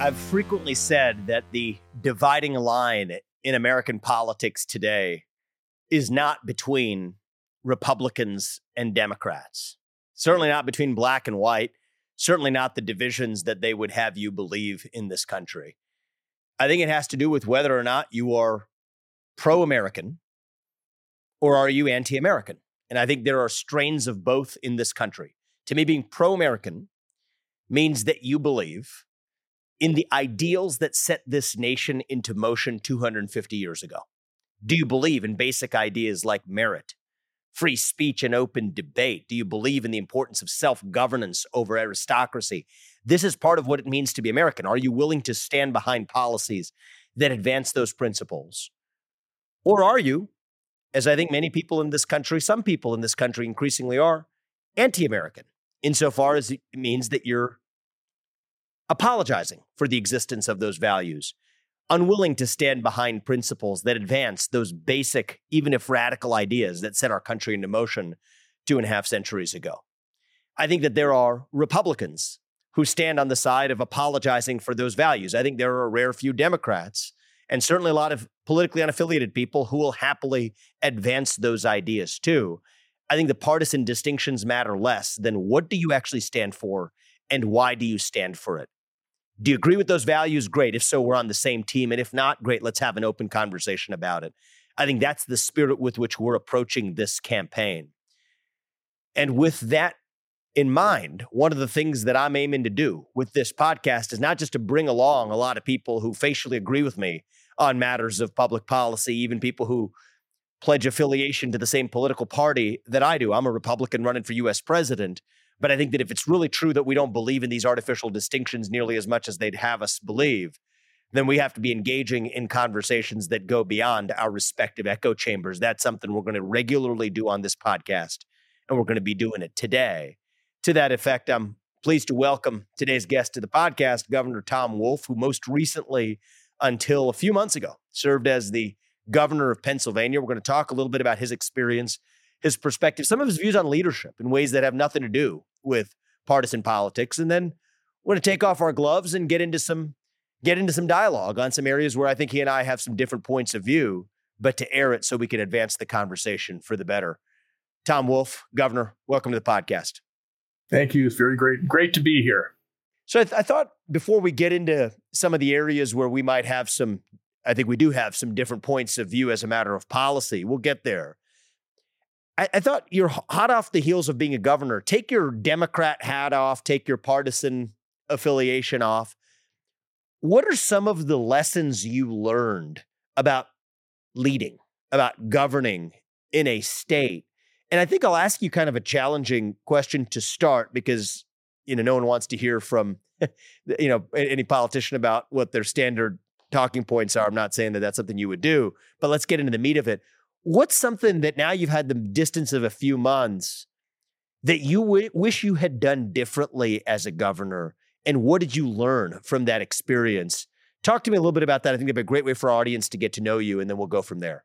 I've frequently said that the dividing line in American politics today is not between Republicans and Democrats. Certainly not between black and white. Certainly not the divisions that they would have you believe in this country. I think it has to do with whether or not you are pro American or are you anti American. And I think there are strains of both in this country. To me, being pro American means that you believe in the ideals that set this nation into motion 250 years ago? Do you believe in basic ideas like merit, free speech, and open debate? Do you believe in the importance of self governance over aristocracy? This is part of what it means to be American. Are you willing to stand behind policies that advance those principles? Or are you, as I think many people in this country, some people in this country increasingly are, anti American, insofar as it means that you're apologizing for the existence of those values, unwilling to stand behind principles that advance those basic, even if radical ideas that set our country into motion two and a half centuries ago. I think that there are Republicans who stand on the side of apologizing for those values. I think there are a rare few Democrats and certainly a lot of politically unaffiliated people who will happily advance those ideas too. I think the partisan distinctions matter less than what do you actually stand for and why do you stand for it? Do you agree with those values? Great. If so, we're on the same team. And if not, great, let's have an open conversation about it. I think that's the spirit with which we're approaching this campaign. And with that in mind, one of the things that I'm aiming to do with this podcast is not just to bring along a lot of people who facially agree with me on matters of public policy, even people who pledge affiliation to the same political party that I do. I'm a Republican running for US president. But I think that if it's really true that we don't believe in these artificial distinctions nearly as much as they'd have us believe, then we have to be engaging in conversations that go beyond our respective echo chambers. That's something we're going to regularly do on this podcast, and we're going to be doing it today. To that effect, I'm pleased to welcome today's guest to the podcast, Governor Tom Wolf, who most recently, until a few months ago, served as the governor of Pennsylvania. We're going to talk a little bit about his experience, his perspective, some of his views on leadership in ways that have nothing to do with partisan politics. And then we're going to take off our gloves and get into some get into some dialogue on some areas where I think he and I have some different points of view, but to air it so we can advance the conversation for the better. Tom Wolf, Governor, welcome to the podcast. Thank you. It's very great, great to be here. So I, th- I thought before we get into some of the areas where we might have some, I think we do have some different points of view as a matter of policy. We'll get there. I, I, thought you're hot off the heels of being a governor. Take your Democrat hat off, take your partisan affiliation off. What are some of the lessons you learned about leading, about governing in a state? And I think I'll ask you kind of a challenging question to start because you know no one wants to hear from you know any politician about what their standard talking points are. I'm not saying that that's something you would do, but let's get into the meat of it. What's something that now you've had the distance of a few months that you w- wish you had done differently as a governor? And what did you learn from that experience? Talk to me a little bit about that. I think that'd be a great way for our audience to get to know you, and then we'll go from there.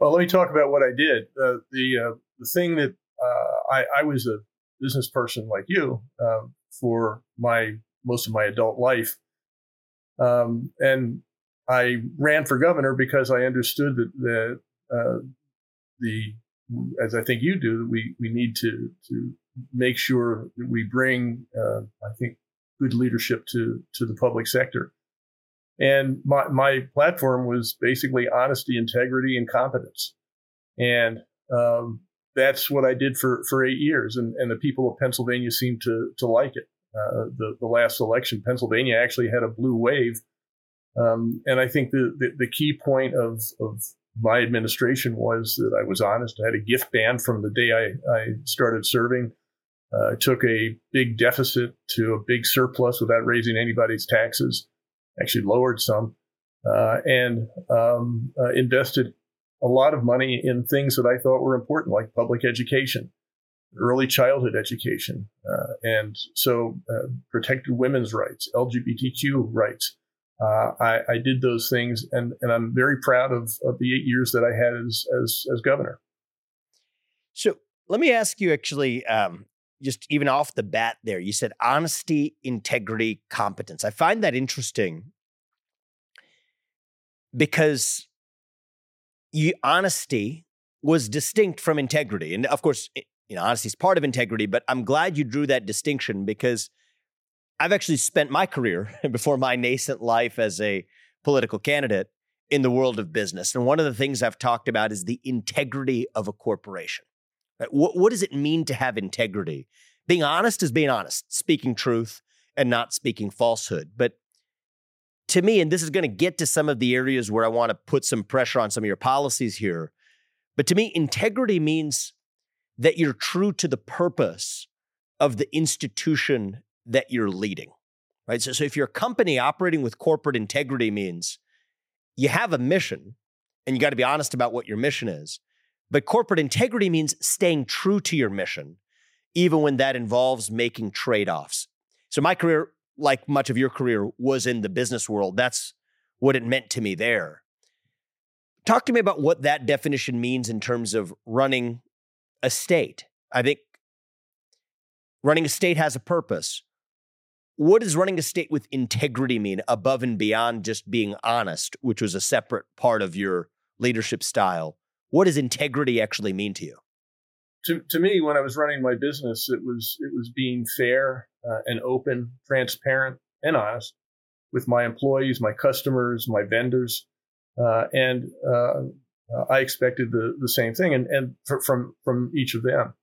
Well, let me talk about what I did. Uh, the uh, the thing that uh, I, I, was a business person like you um, for my most of my adult life, um, and I ran for governor because I understood that, that uh, the as I think you do, we we need to to make sure that we bring uh, I think good leadership to to the public sector. And my my platform was basically honesty, integrity, and competence, and um, that's what I did for for eight years. And and the people of Pennsylvania seemed to to like it. Uh, the the last election, Pennsylvania actually had a blue wave. Um, and I think the, the, the key point of, of my administration was that I was honest. I had a gift ban from the day I, I started serving. Uh, I took a big deficit to a big surplus without raising anybody's taxes, actually lowered some, uh, and um, uh, invested a lot of money in things that I thought were important, like public education, early childhood education, uh, and so uh, protected women's rights, LGBTQ rights uh, I, I, did those things, and, and I'm very proud of, of the eight years that I had as, as, as governor. So let me ask you actually, um, just even off the bat there, you said honesty, integrity, competence. I find that interesting because you, honesty was distinct from integrity. And of course, you know, honesty is part of integrity, but I'm glad you drew that distinction because I've actually spent my career before my nascent life as a political candidate in the world of business. And one of the things I've talked about is the integrity of a corporation. What, what does it mean to have integrity? Being honest is being honest, speaking truth and not speaking falsehood. But to me, and this is going to get to some of the areas where I want to put some pressure on some of your policies here. But to me, integrity means that you're true to the purpose of the institution that you're leading, right? So, so if you're company operating with corporate integrity means you have a mission and you got to be honest about what your mission is. But corporate integrity means staying true to your mission, even when that involves making trade offs. So, my career, like much of your career, was in the business world. That's what it meant to me there. Talk to me about what that definition means in terms of running a state. I think running a state has a purpose. What does running a state with integrity mean above and beyond just being honest, which was a separate part of your leadership style? What does integrity actually mean to you? To, to me, when I was running my business, it was it was being fair uh, and open, transparent, and honest with my employees, my customers, my vendors, uh, and uh, I expected the the same thing, and and for, from from each of them.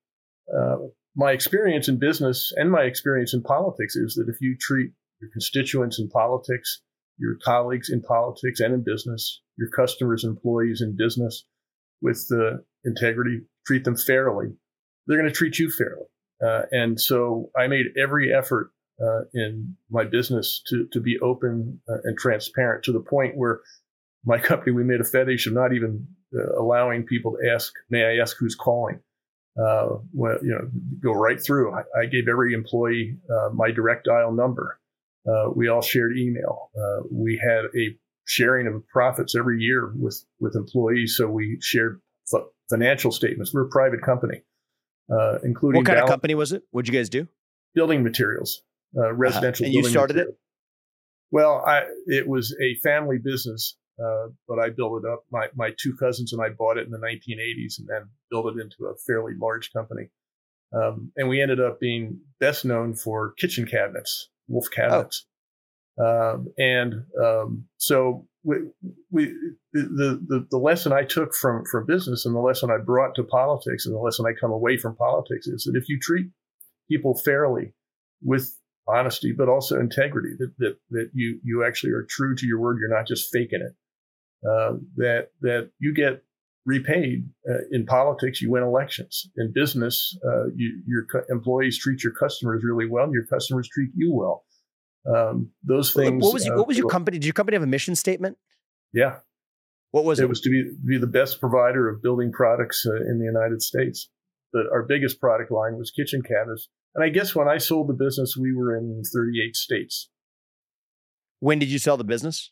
My experience in business and my experience in politics is that if you treat your constituents in politics, your colleagues in politics and in business, your customers, employees in business with the integrity, treat them fairly, they're going to treat you fairly. Uh, and so I made every effort uh, in my business to, to be open uh, and transparent to the point where my company, we made a fetish of not even uh, allowing people to ask, may I ask who's calling? Uh, well, you know, go right through. I, I gave every employee uh, my direct dial number. Uh, we all shared email. Uh, we had a sharing of profits every year with with employees, so we shared f- financial statements. We're a private company, uh, including what kind balance- of company was it? What'd you guys do? Building materials, uh, residential. Uh-huh. And you started materials. it. Well, I, it was a family business uh, but I built it up. My, my two cousins and I bought it in the 1980s and then built it into a fairly large company. Um, and we ended up being best known for kitchen cabinets, Wolf oh. cabinets. Oh. Um, and um, so we, we the, the, the lesson I took from, from business and the lesson I brought to politics and the lesson I come away from politics is that if you treat people fairly with honesty, but also integrity, that, that, that you, you actually are true to your word, you're not just faking it uh, that that you get repaid uh, in politics. You win elections. In business, uh, you, your employees treat your customers really well. And your customers treat you well. Um, those things. What was what was your company? Did your company have a mission statement? Yeah. What was it? It was to be be the best provider of building products uh, in the United States. But our biggest product line was kitchen cabinets. And I guess when I sold the business, we were in 38 states. When did you sell the business?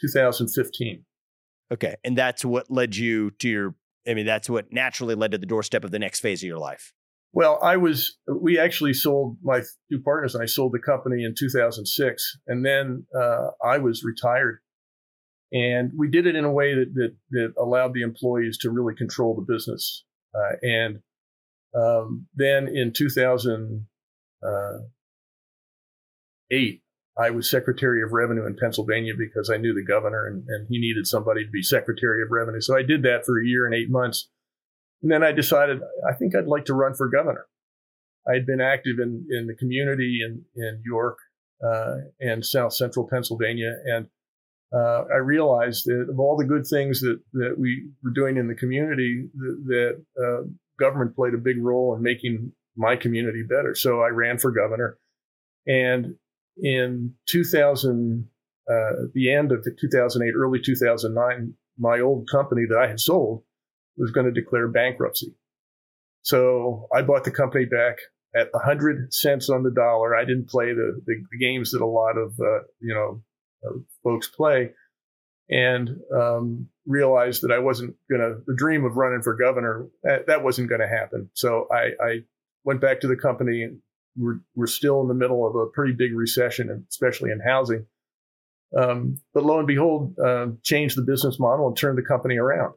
2015. Okay. And that's what led you to your, I mean, that's what naturally led to the doorstep of the next phase of your life. Well, I was, we actually sold my two partners and I sold the company in 2006. And then uh, I was retired. And we did it in a way that, that, that allowed the employees to really control the business. Uh, and um, then in 2008, I was Secretary of Revenue in Pennsylvania because I knew the governor and, and, he needed somebody to be Secretary of Revenue. So I did that for a year and eight months. And then I decided I think I'd like to run for governor. I had been active in, in the community in, in York uh, and South Central Pennsylvania. And uh, I realized that of all the good things that, that we were doing in the community, that, that uh, government played a big role in making my community better. So I ran for governor. And in 2000, uh, the end of 2008, early 2009, my old company that I had sold was going to declare bankruptcy. So I bought the company back at 100 cents on the dollar. I didn't play the, the, the games that a lot of, uh, you know, uh, folks play and um, realized that I wasn't going to, the dream of running for governor, that, that wasn't going to happen. So I, I went back to the company and we're, we're still in the middle of a pretty big recession, especially in housing. Um, but lo and behold, uh, changed the business model and turned the company around.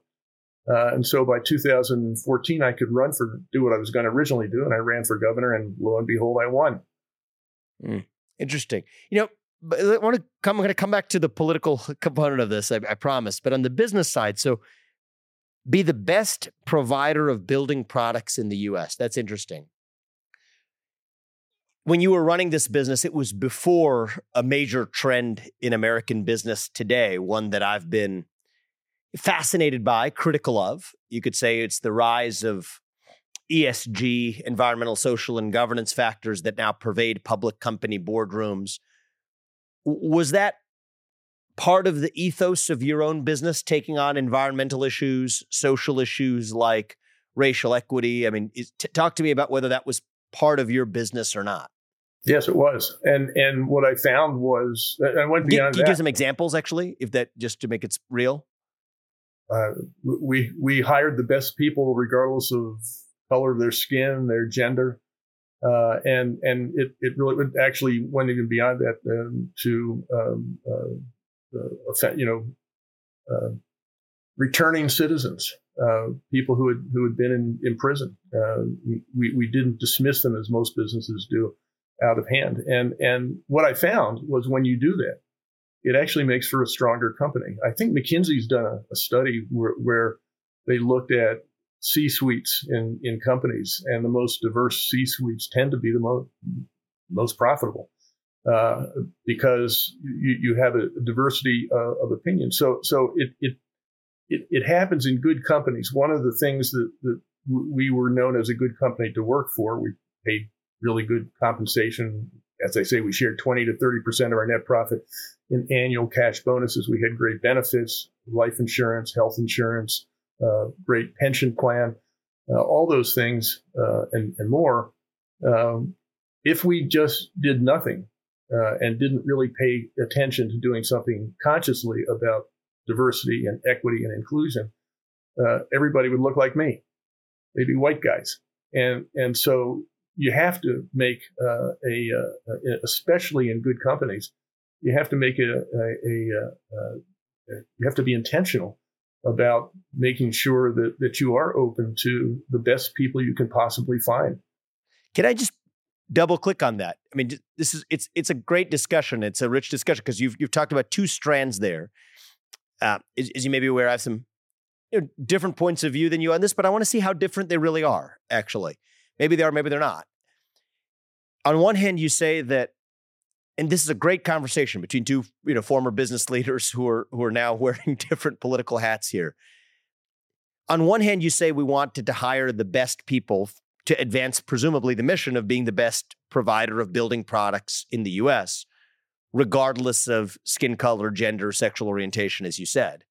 Uh, and so by 2014, I could run for do what I was going to originally do, and I ran for governor, and lo and behold, I won. Mm, interesting. You know, I want to come. I'm going to come back to the political component of this. I, I promise. But on the business side, so be the best provider of building products in the U.S. That's interesting when you were running this business, it was before a major trend in American business today, one that I've been fascinated by, critical of. You could say it's the rise of ESG, environmental, social, and governance factors that now pervade public company boardrooms. Was that part of the ethos of your own business, taking on environmental issues, social issues like racial equity? I mean, is, t- talk to me about whether that was part of your business or not. Yes, it was, and and what I found was I went beyond. Can you give some examples, actually, if that just to make it real? Uh, we we hired the best people, regardless of color of their skin, their gender, uh, and and it it really actually went even beyond that um, to um, uh, uh you know uh, returning citizens, uh, people who had who had been in in prison. we we didn't dismiss them as most businesses do out of hand. And and what I found was when you do that, it actually makes for a stronger company. I think McKinsey's done a, a study where, where they looked at C suites in, in companies, and the most diverse C suites tend to be the most most profitable uh, because you, you have a diversity uh, of opinion. So so it, it it it happens in good companies. One of the things that, that we were known as a good company to work for, we paid really good compensation. As I say, we shared 20 to 30% of our net profit in annual cash bonuses. We had great benefits, life insurance, health insurance, uh, great pension plan, uh, all those things uh, and, and, more. Um, if we just did nothing uh, and didn't really pay attention to doing something consciously about diversity and equity and inclusion, uh, everybody would look like me. They'd be white guys. And, and so you have to make uh, a, uh, especially in good companies, you have to make a, a, a, uh, you have to be intentional about making sure that, that you are open to the best people you can possibly find. Can I just double click on that? I mean, this is it's it's a great discussion. It's a rich discussion because you've you've talked about two strands there. Uh, as, as, you may be aware, I have some you know, different points of view than you on this, but I want to see how different they really are. Actually, maybe they are, maybe they're not on one hand, you say that, and this is a great conversation between two, you know, former business leaders who are who are now wearing different political hats here. On one hand, you say we wanted to hire the best people to advance, presumably, the mission of being the best provider of building products in the U.S., regardless of skin color, gender, sexual orientation, as you said.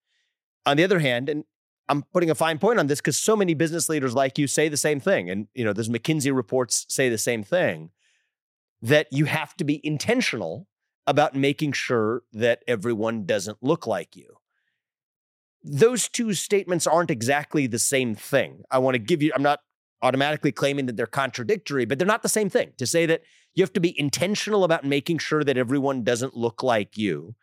On the other hand, and I'm putting a fine point on this because so many business leaders like you say the same thing, and you know, there's McKinsey reports say the same thing that you have to be intentional about making sure that everyone doesn't look like you. Those two statements aren't exactly the same thing. I want to give you, I'm not automatically claiming that they're contradictory, but they're not the same thing. To say that you have to be intentional about making sure that everyone doesn't look like you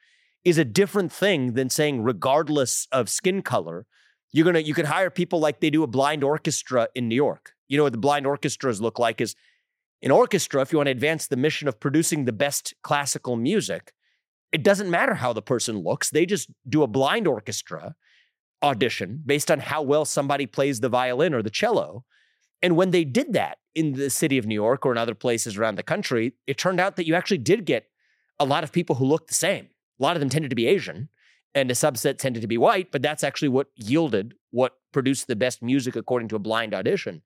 is a different thing than saying, regardless of skin color, you're gonna you could hire people like they do a blind orchestra in New York. You know what the blind orchestras look like is an orchestra, if you want to advance the mission of producing the best classical music, it doesn't matter how the person looks. They just do a blind orchestra audition based on how well somebody plays the violin or the cello. And when they did that in the city of New York or in other places around the country, it turned out that you actually did get a lot of people who looked the same. A lot of them tended to be Asian, and a subset tended to be white, but that's actually what yielded what produced the best music according to a blind audition.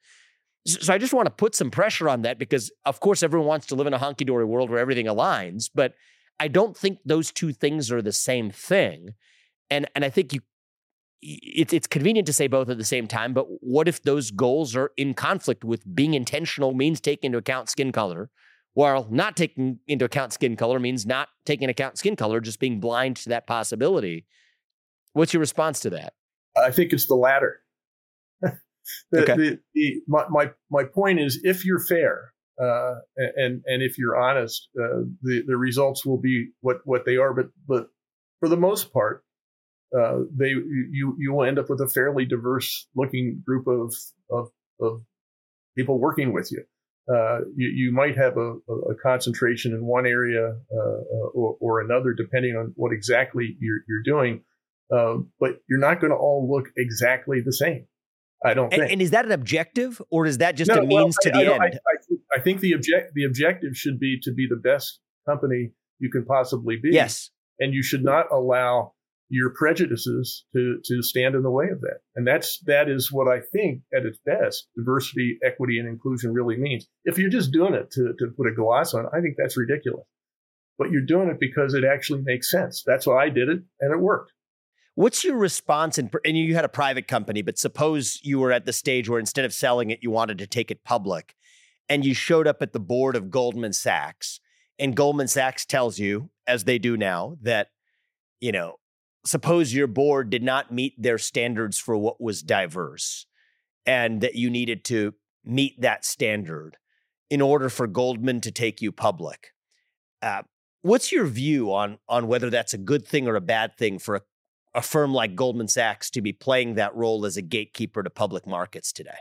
So I just want to put some pressure on that because, of course, everyone wants to live in a honky dory world where everything aligns, but I don't think those two things are the same thing. And and I think you it's it's convenient to say both at the same time, but what if those goals are in conflict with being intentional means taking into account skin color, while not taking into account skin color means not taking into account skin color, just being blind to that possibility. What's your response to that? I think it's the latter. The, Okay. the, the, my, my, my point is if you're fair uh, and, and if you're honest, uh, the, the results will be what, what they are. But, but for the most part, uh, they you you will end up with a fairly diverse looking group of of, of people working with you. Uh, you, you might have a, a concentration in one area uh, or, or, another, depending on what exactly you're, you're doing. But you're not going to all look exactly the same. I don't and, think. And, is that an objective, or is that just no, a means well, to I, the I, end? I, I, think the object the objective should be to be the best company you can possibly be. Yes, and you should not allow your prejudices to to stand in the way of that. And that's that is what I think at its best diversity, equity, and inclusion really means. If you're just doing it to, to put a gloss on, I think that's ridiculous. But you're doing it because it actually makes sense. That's why I did it, and it worked. What's your response? And, and you had a private company, but suppose you were at the stage where instead of selling it, you wanted to take it public, and you showed up at the board of Goldman Sachs, and Goldman Sachs tells you, as they do now, that you know suppose your board did not meet their standards for what was diverse and that you needed to meet that standard in order for Goldman to take you public. Uh, what's your view on on whether that's a good thing or a bad thing for a, a firm like Goldman Sachs to be playing that role as a gatekeeper to public markets today?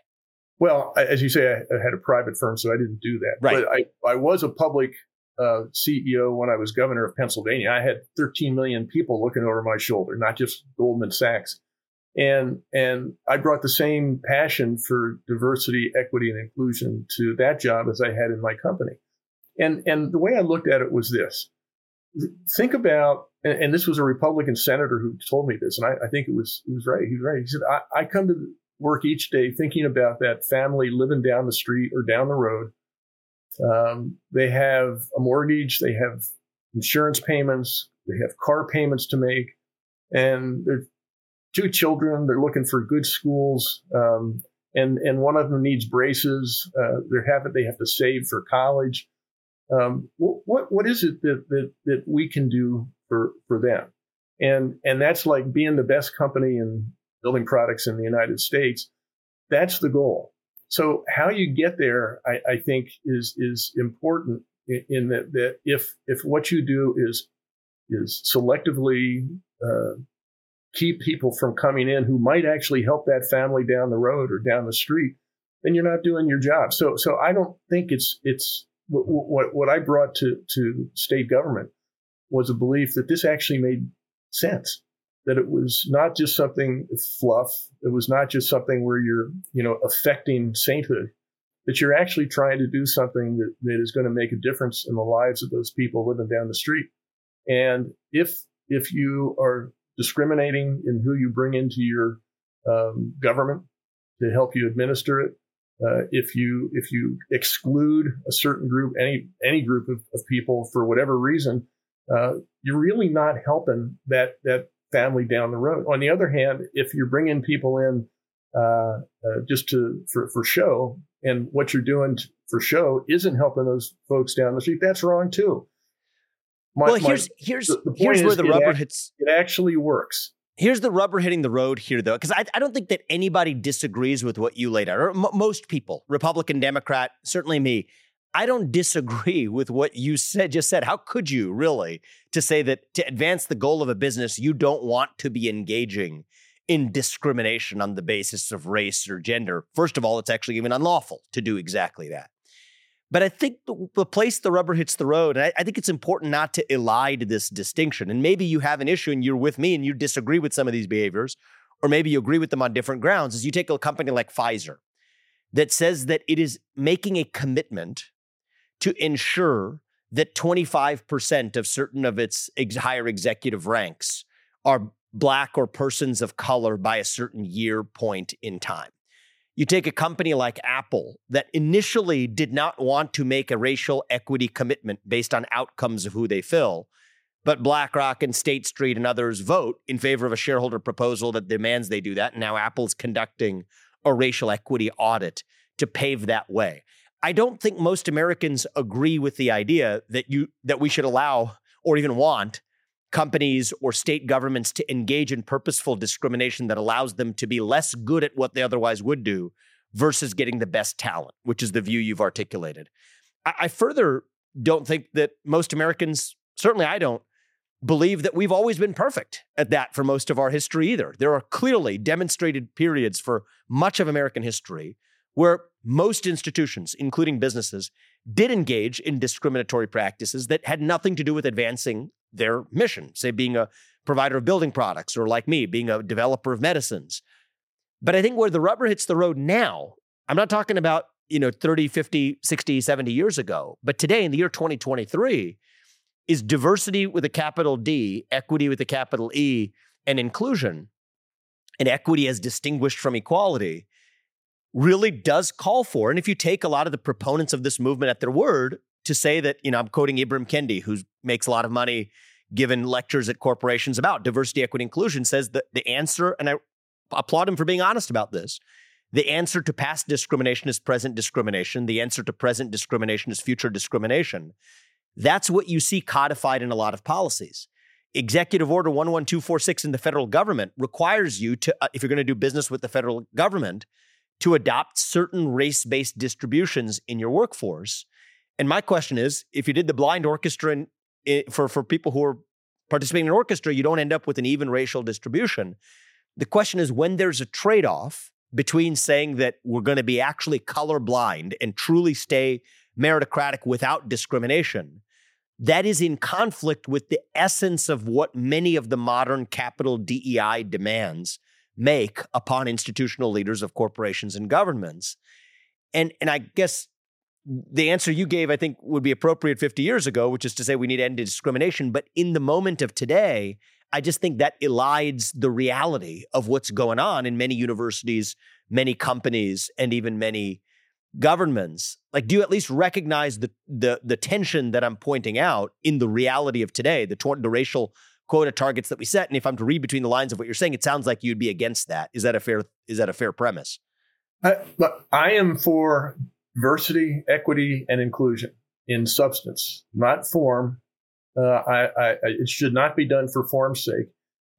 Well, as you say, I had a private firm, so I didn't do that. Right. But I, I was a public uh, CEO when I was governor of Pennsylvania. I had 13 million people looking over my shoulder, not just Goldman Sachs. And and I brought the same passion for diversity, equity, and inclusion to that job as I had in my company. And and the way I looked at it was this: think about, and, this was a Republican senator who told me this, and I, I think it was it was right. He was right. He said, I, I come to work each day thinking about that family living down the street or down the road um, they have a mortgage, they have insurance payments, they have car payments to make, and they're two children. They're looking for good schools, um, and and one of them needs braces. Uh, they have it. they have to save for college. Um, what what is it that, that that we can do for for them? And and that's like being the best company in building products in the United States. That's the goal. So how you get there, I, I think, is is important in, in, that that if if what you do is is selectively uh, keep people from coming in who might actually help that family down the road or down the street, then you're not doing your job. So so I don't think it's it's what what, what I brought to to state government was a belief that this actually made sense that it was not just something fluff. It was not just something where you're, you know, affecting sainthood, that you're actually trying to do something that, that is going to make a difference in the lives of those people living down the street. And if, if you are discriminating in who you bring into your um, government to help you administer it, uh, if you if you exclude a certain group, any any group of, of people for whatever reason, uh, you're really not helping that that family down the road. On the other hand, if you're bringing people in uh, uh, just to for, for show, and what you're doing for show isn't helping those folks down the street, that's wrong too. My, well, here's my, here's the, the here's where the rubber act, hits. It actually works. Here's the rubber hitting the road here, though, because I, I, don't think that anybody disagrees with what you laid out, or m- most people, Republican, Democrat, certainly me. I don't disagree with what you said just said. How could you really to say that to advance the goal of a business you don't want to be engaging in discrimination on the basis of race or gender? First of all, it's actually even unlawful to do exactly that. But I think the, the place the rubber hits the road, and I, I think it's important not to elide this distinction. And maybe you have an issue and you're with me and you disagree with some of these behaviors, or maybe you agree with them on different grounds. is you take a company like Pfizer that says that it is making a commitment to ensure that 25% of certain of its ex- higher executive ranks are black or persons of color by a certain year point in time. You take a company like Apple that initially did not want to make a racial equity commitment based on outcomes of who they fill, but BlackRock and State Street and others vote in favor of a shareholder proposal that demands they do that. And now Apple's conducting a racial equity audit to pave that way. I don't think most Americans agree with the idea that you that we should allow or even want companies or state governments to engage in purposeful discrimination that allows them to be less good at what they otherwise would do versus getting the best talent, which is the view you've articulated. I, I further don't think that most Americans, certainly I don't, believe that we've always been perfect at that for most of our history either. There are clearly demonstrated periods for much of American history where most institutions, including businesses, did engage in discriminatory practices that had nothing to do with advancing their mission, say being a provider of building products or like me, being a developer of medicines. But I think where the rubber hits the road now, I'm not talking about, you know, 30, 50, 60, 70 years ago, but today in the year 2023 is diversity with a capital D, equity with a capital E, and inclusion, and equity as distinguished from equality really does call for. And if you take a lot of the proponents of this movement at their word to say that, you know, I'm quoting Ibram Kendi, who makes a lot of money giving lectures at corporations about diversity, equity, inclusion, says that the answer, and I applaud him for being honest about this. The answer to past discrimination is present discrimination. The answer to present discrimination is future discrimination. That's what you see codified in a lot of policies. Executive Order 11246 in the federal government requires you to, uh, if you're going to do business with the federal government, to adopt certain race based distributions in your workforce. And my question is if you did the blind orchestra in, in, for, for people who are participating in an orchestra, you don't end up with an even racial distribution. The question is when there's a trade off between saying that we're going to be actually colorblind and truly stay meritocratic without discrimination, that is in conflict with the essence of what many of the modern capital DEI demands make upon institutional leaders of corporations and governments. And, and I guess the answer you gave, I think, would be appropriate 50 years ago, which is to say we need to end discrimination. But in the moment of today, I just think that elides the reality of what's going on in many universities, many companies, and even many governments. Like, do you at least recognize the the, the tension that I'm pointing out in the reality of today, the, the racial quota targets that we set. And if I'm to read between the lines of what you're saying, it sounds like you'd be against that. Is that a fair is that a fair premise? I, I am for diversity, equity, and inclusion in substance, not form. Uh, I, I, it should not be done for form's sake,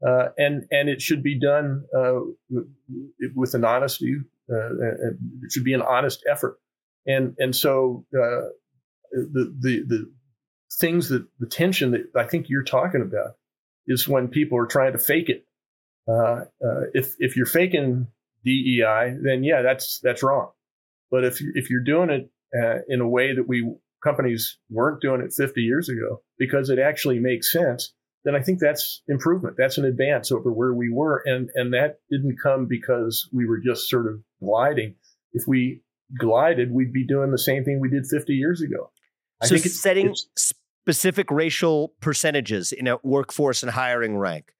uh, and and it should be done uh, with an honesty. Uh, it should be an honest effort, and and so uh, the the the things that the tension that I think you're talking about is when people are trying to fake it. Uh, uh, if if you're faking DEI, then yeah, that's that's wrong. But if if you're doing it uh, in a way that we companies weren't doing it 50 years ago because it actually makes sense, then I think that's improvement. That's an advance over where we were, and and that didn't come because we were just sort of gliding. If we glided, we'd be doing the same thing we did 50 years ago. I so think it's, setting it's, specific racial percentages in a workforce and hiring rank.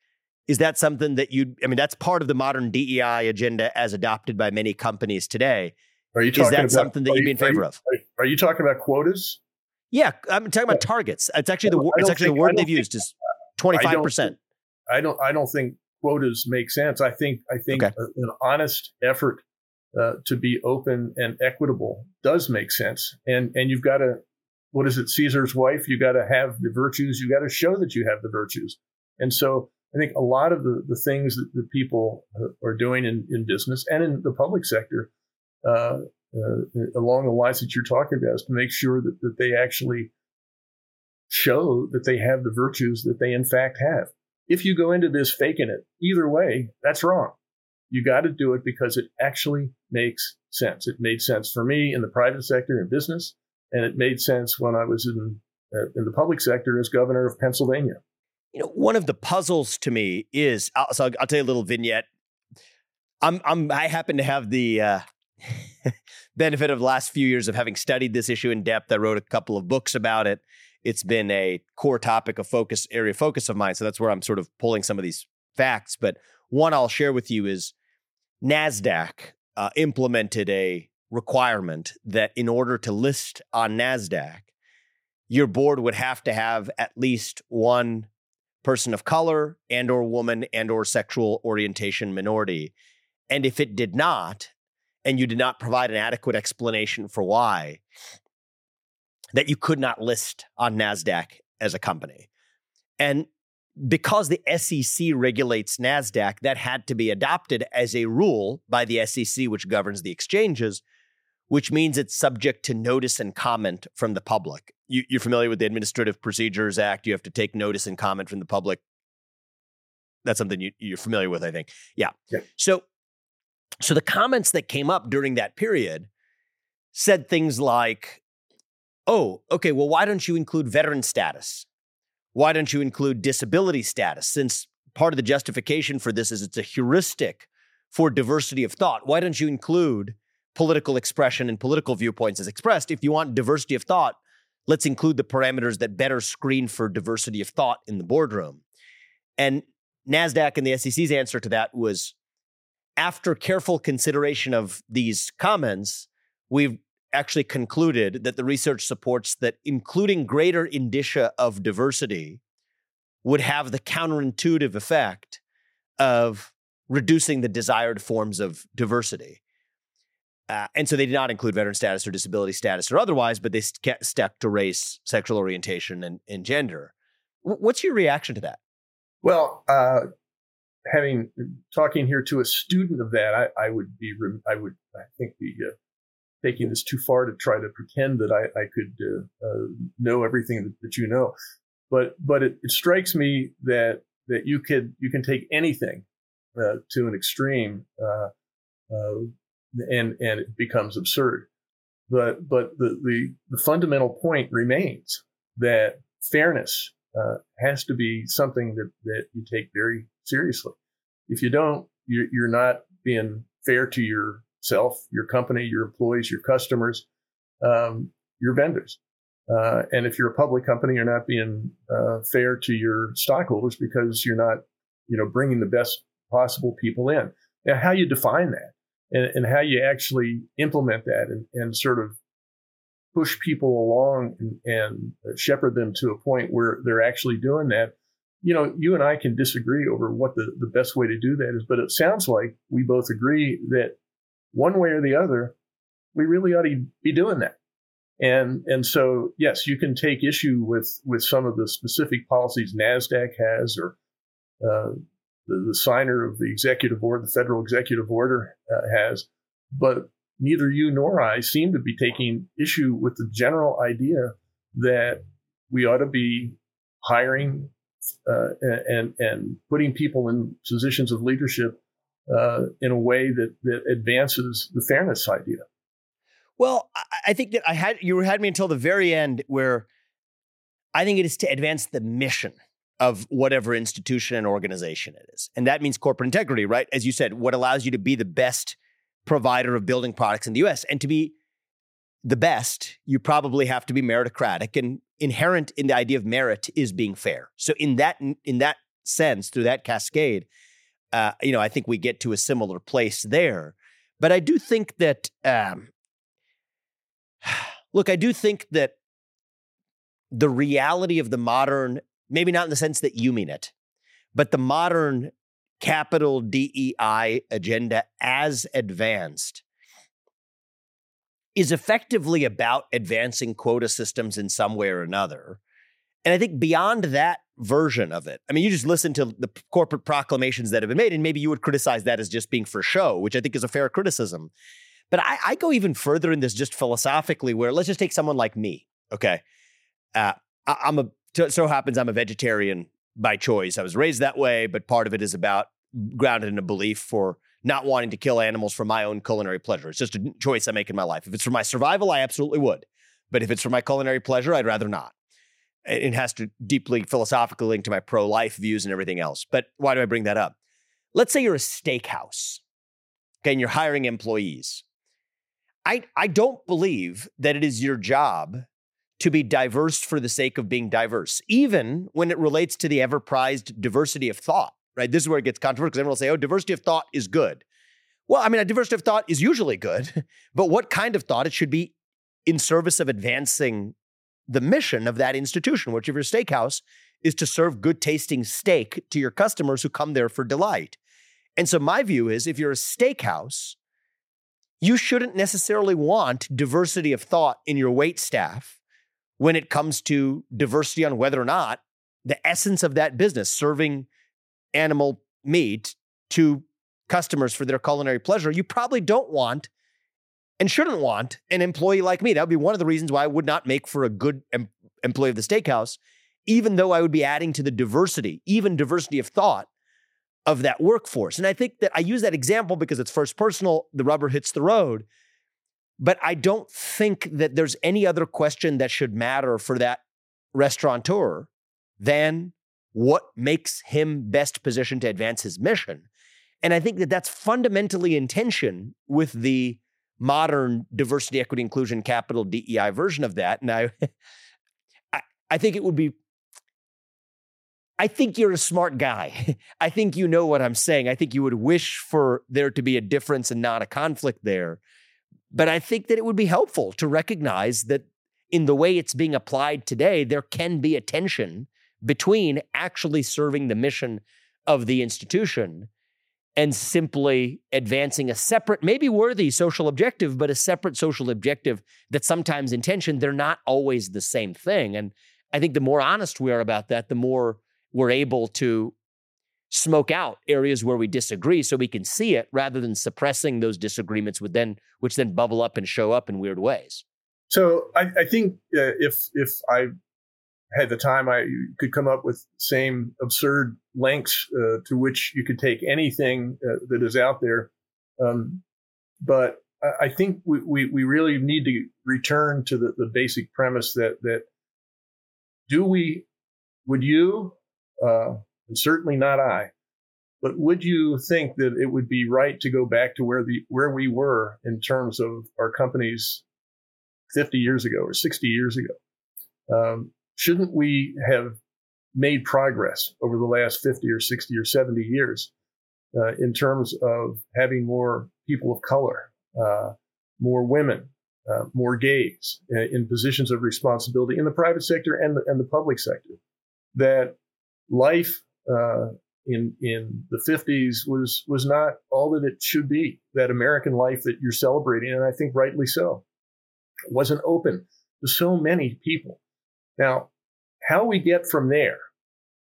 Is that something that you, I mean, that's part of the modern DEI agenda as adopted by many companies today. Are you talking Is that about, something that you'd be in favor you, of? Are you talking about quotas? Yeah, I'm talking about targets. It's actually the it's actually think, the word they've used is 25 percent. I don't I don't think quotas make sense. I think I think okay. an honest effort uh, to be open and equitable does make sense, and and you've got to what is it, Caesar's wife? You got to have the virtues. You got to show that you have the virtues. And so I think a lot of the, the things that the people uh, are doing in, in business and in the public sector, uh, uh, along the lines that you're talking about, is to make sure that, that they actually show that they have the virtues that they in fact have. If you go into this faking it, either way, that's wrong. You got to do it because it actually makes sense. It made sense for me in the private sector in business and it made sense when I was in uh, in the public sector as governor of Pennsylvania. You know, one of the puzzles to me is so I'll, I'll tell you a little vignette. I'm I'm I happen to have the uh, benefit of the last few years of having studied this issue in depth. I wrote a couple of books about it. It's been a core topic of focus area of focus of mine. So that's where I'm sort of pulling some of these facts. But one I'll share with you is Nasdaq uh, implemented a requirement that in order to list on NASDAQ, your board would have to have at least one person of color and or woman and or sexual orientation minority. And if it did not and you did not provide an adequate explanation for why that you could not list on nasdaq as a company. And because the SEC regulates NASDAQ, that had to be adopted as a rule by the SEC, which governs the exchanges, which means it's subject to notice and comment from the public. You, are familiar with the Administrative Procedures Act. You have to take notice and comment from the public. That's something you, are familiar with, I think. Yeah. yeah. So, so the comments that came up during that period said things like, oh, okay, well, why don't you include veteran status? Why don't you include disability status? Since part of the justification for this is it's a heuristic for diversity of thought. Why don't you include political expression and political viewpoints as expressed? If you want diversity of thought, let's include the parameters that better screen for diversity of thought in the boardroom. And NASDAQ and the SEC's answer to that was after careful consideration of these comments, we've actually concluded that the research supports that including greater indicia of diversity would have the counterintuitive effect of reducing the desired forms of diversity. Uh, and so they did not include veteran status or disability status or otherwise, but they st- stuck to race, sexual orientation, and, and gender. W- what's your reaction to that? Well, uh, having talking here to a student of that, I, I would be, I would, I think, be uh, taking this too far to try to pretend that I, I could uh, uh, know everything that, that, you know. But but it, it, strikes me that that you could you can take anything uh, to an extreme, uh, uh, and and it becomes absurd. But but the, the, the fundamental point remains that fairness uh, has to be something that that you take very seriously. If you don't, you're, you're not being fair to yourself, your company, your employees, your customers, um, your vendors. Uh, and if you're a public company, you're not being uh, fair to your stockholders because you're not, you know, bringing the best possible people in. Now, how you define that and, and how you actually implement that and, and, sort of push people along and, and shepherd them to a point where they're actually doing that. You know, you and I can disagree over what the, the best way to do that is, but it sounds like we both agree that one way or the other, we really ought to be doing that. And and so yes, you can take issue with with some of the specific policies Nasdaq has, or uh, the, the signer of the executive order, the federal executive order uh, has, but neither you nor I seem to be taking issue with the general idea that we ought to be hiring uh, and and putting people in positions of leadership uh, in a way that that advances the fairness idea. Well, I think that I had you had me until the very end where I think it is to advance the mission of whatever institution and organization it is. And that means corporate integrity, right? As you said, what allows you to be the best provider of building products in the US. And to be the best, you probably have to be meritocratic and inherent in the idea of merit is being fair. So in that in that sense, through that cascade, uh, you know, I think we get to a similar place there. But I do think that, um, look, I do think that the reality of the modern, maybe not in the sense that you mean it, but the modern capital DEI agenda as advanced is effectively about advancing quota systems in some way or another. And I think beyond that version of it, I mean, you just listen to the corporate proclamations that have been made, and maybe you would criticize that as just being for show, which I think is a fair criticism. But I, I go even further in this just philosophically, where let's just take someone like me. Okay. Uh, I, I'm a, so happens I'm a vegetarian by choice. I was raised that way, but part of it is about grounded in a belief for not wanting to kill animals for my own culinary pleasure. It's just a choice I make in my life. If it's for my survival, I absolutely would. But if it's for my culinary pleasure, I'd rather not it has to deeply philosophically link to my pro life views and everything else. But why do I bring that up? Let's say you're a steakhouse, okay, and you're hiring employees. I, I don't believe that it is your job to be diverse for the sake of being diverse, even when it relates to the ever prized diversity of thought, right? This is where it gets controversial because everyone will say, oh, diversity of thought is good. Well, I mean, a diversity of thought is usually good, but what kind of thought? It should be in service of advancing the mission of that institution, which if you're a steakhouse, is to serve good tasting steak to your customers who come there for delight. And so my view is if you're a steakhouse, you shouldn't necessarily want diversity of thought in your wait staff when it comes to diversity on whether or not the essence of that business, serving animal meat to customers for their culinary pleasure, you probably don't want and shouldn't want an employee like me. That would be one of the reasons why I would not make for a good em- employee of the steakhouse, even though I would be adding to the diversity, even diversity of thought of that workforce. And I think that I use that example because it's first personal, the rubber hits the road. But I don't think that there's any other question that should matter for that restaurateur than what makes him best positioned to advance his mission. And I think that that's fundamentally in tension with the modern diversity, equity, inclusion, capital DEI version of that. And I, I, I think it would be. I think you're a smart guy. I think you know what I'm saying. I think you would wish for there to be a difference and not a conflict there. But I think that it would be helpful to recognize that in the way it's being applied today, there can be a tension between actually serving the mission of the institution and simply advancing a separate, maybe worthy social objective, but a separate social objective that sometimes in tension, they're not always the same thing. And I think the more honest we are about that, the more we're able to smoke out areas where we disagree so we can see it rather than suppressing those disagreements with then which then bubble up and show up in weird ways. So I, I think uh, if if I had the time, I could come up with same absurd lengths uh, to which you could take anything uh, that is out there. Um, but I think we, we, we, really need to return to the, the basic premise that that do we would you uh, and certainly not I, but would you think that it would be right to go back to where the where we were in terms of our companies 50 years ago or 60 years ago? Um, shouldn't we have made progress over the last 50 or 60 or 70 years uh, in terms of having more people of color, uh, more women, uh, more gays uh, in positions of responsibility in the private sector and the, and the public sector? That life uh, in in the 50s was was not all that it should be. That American life that you're celebrating, and I think rightly so, wasn't open to so many people. Now, how we get from there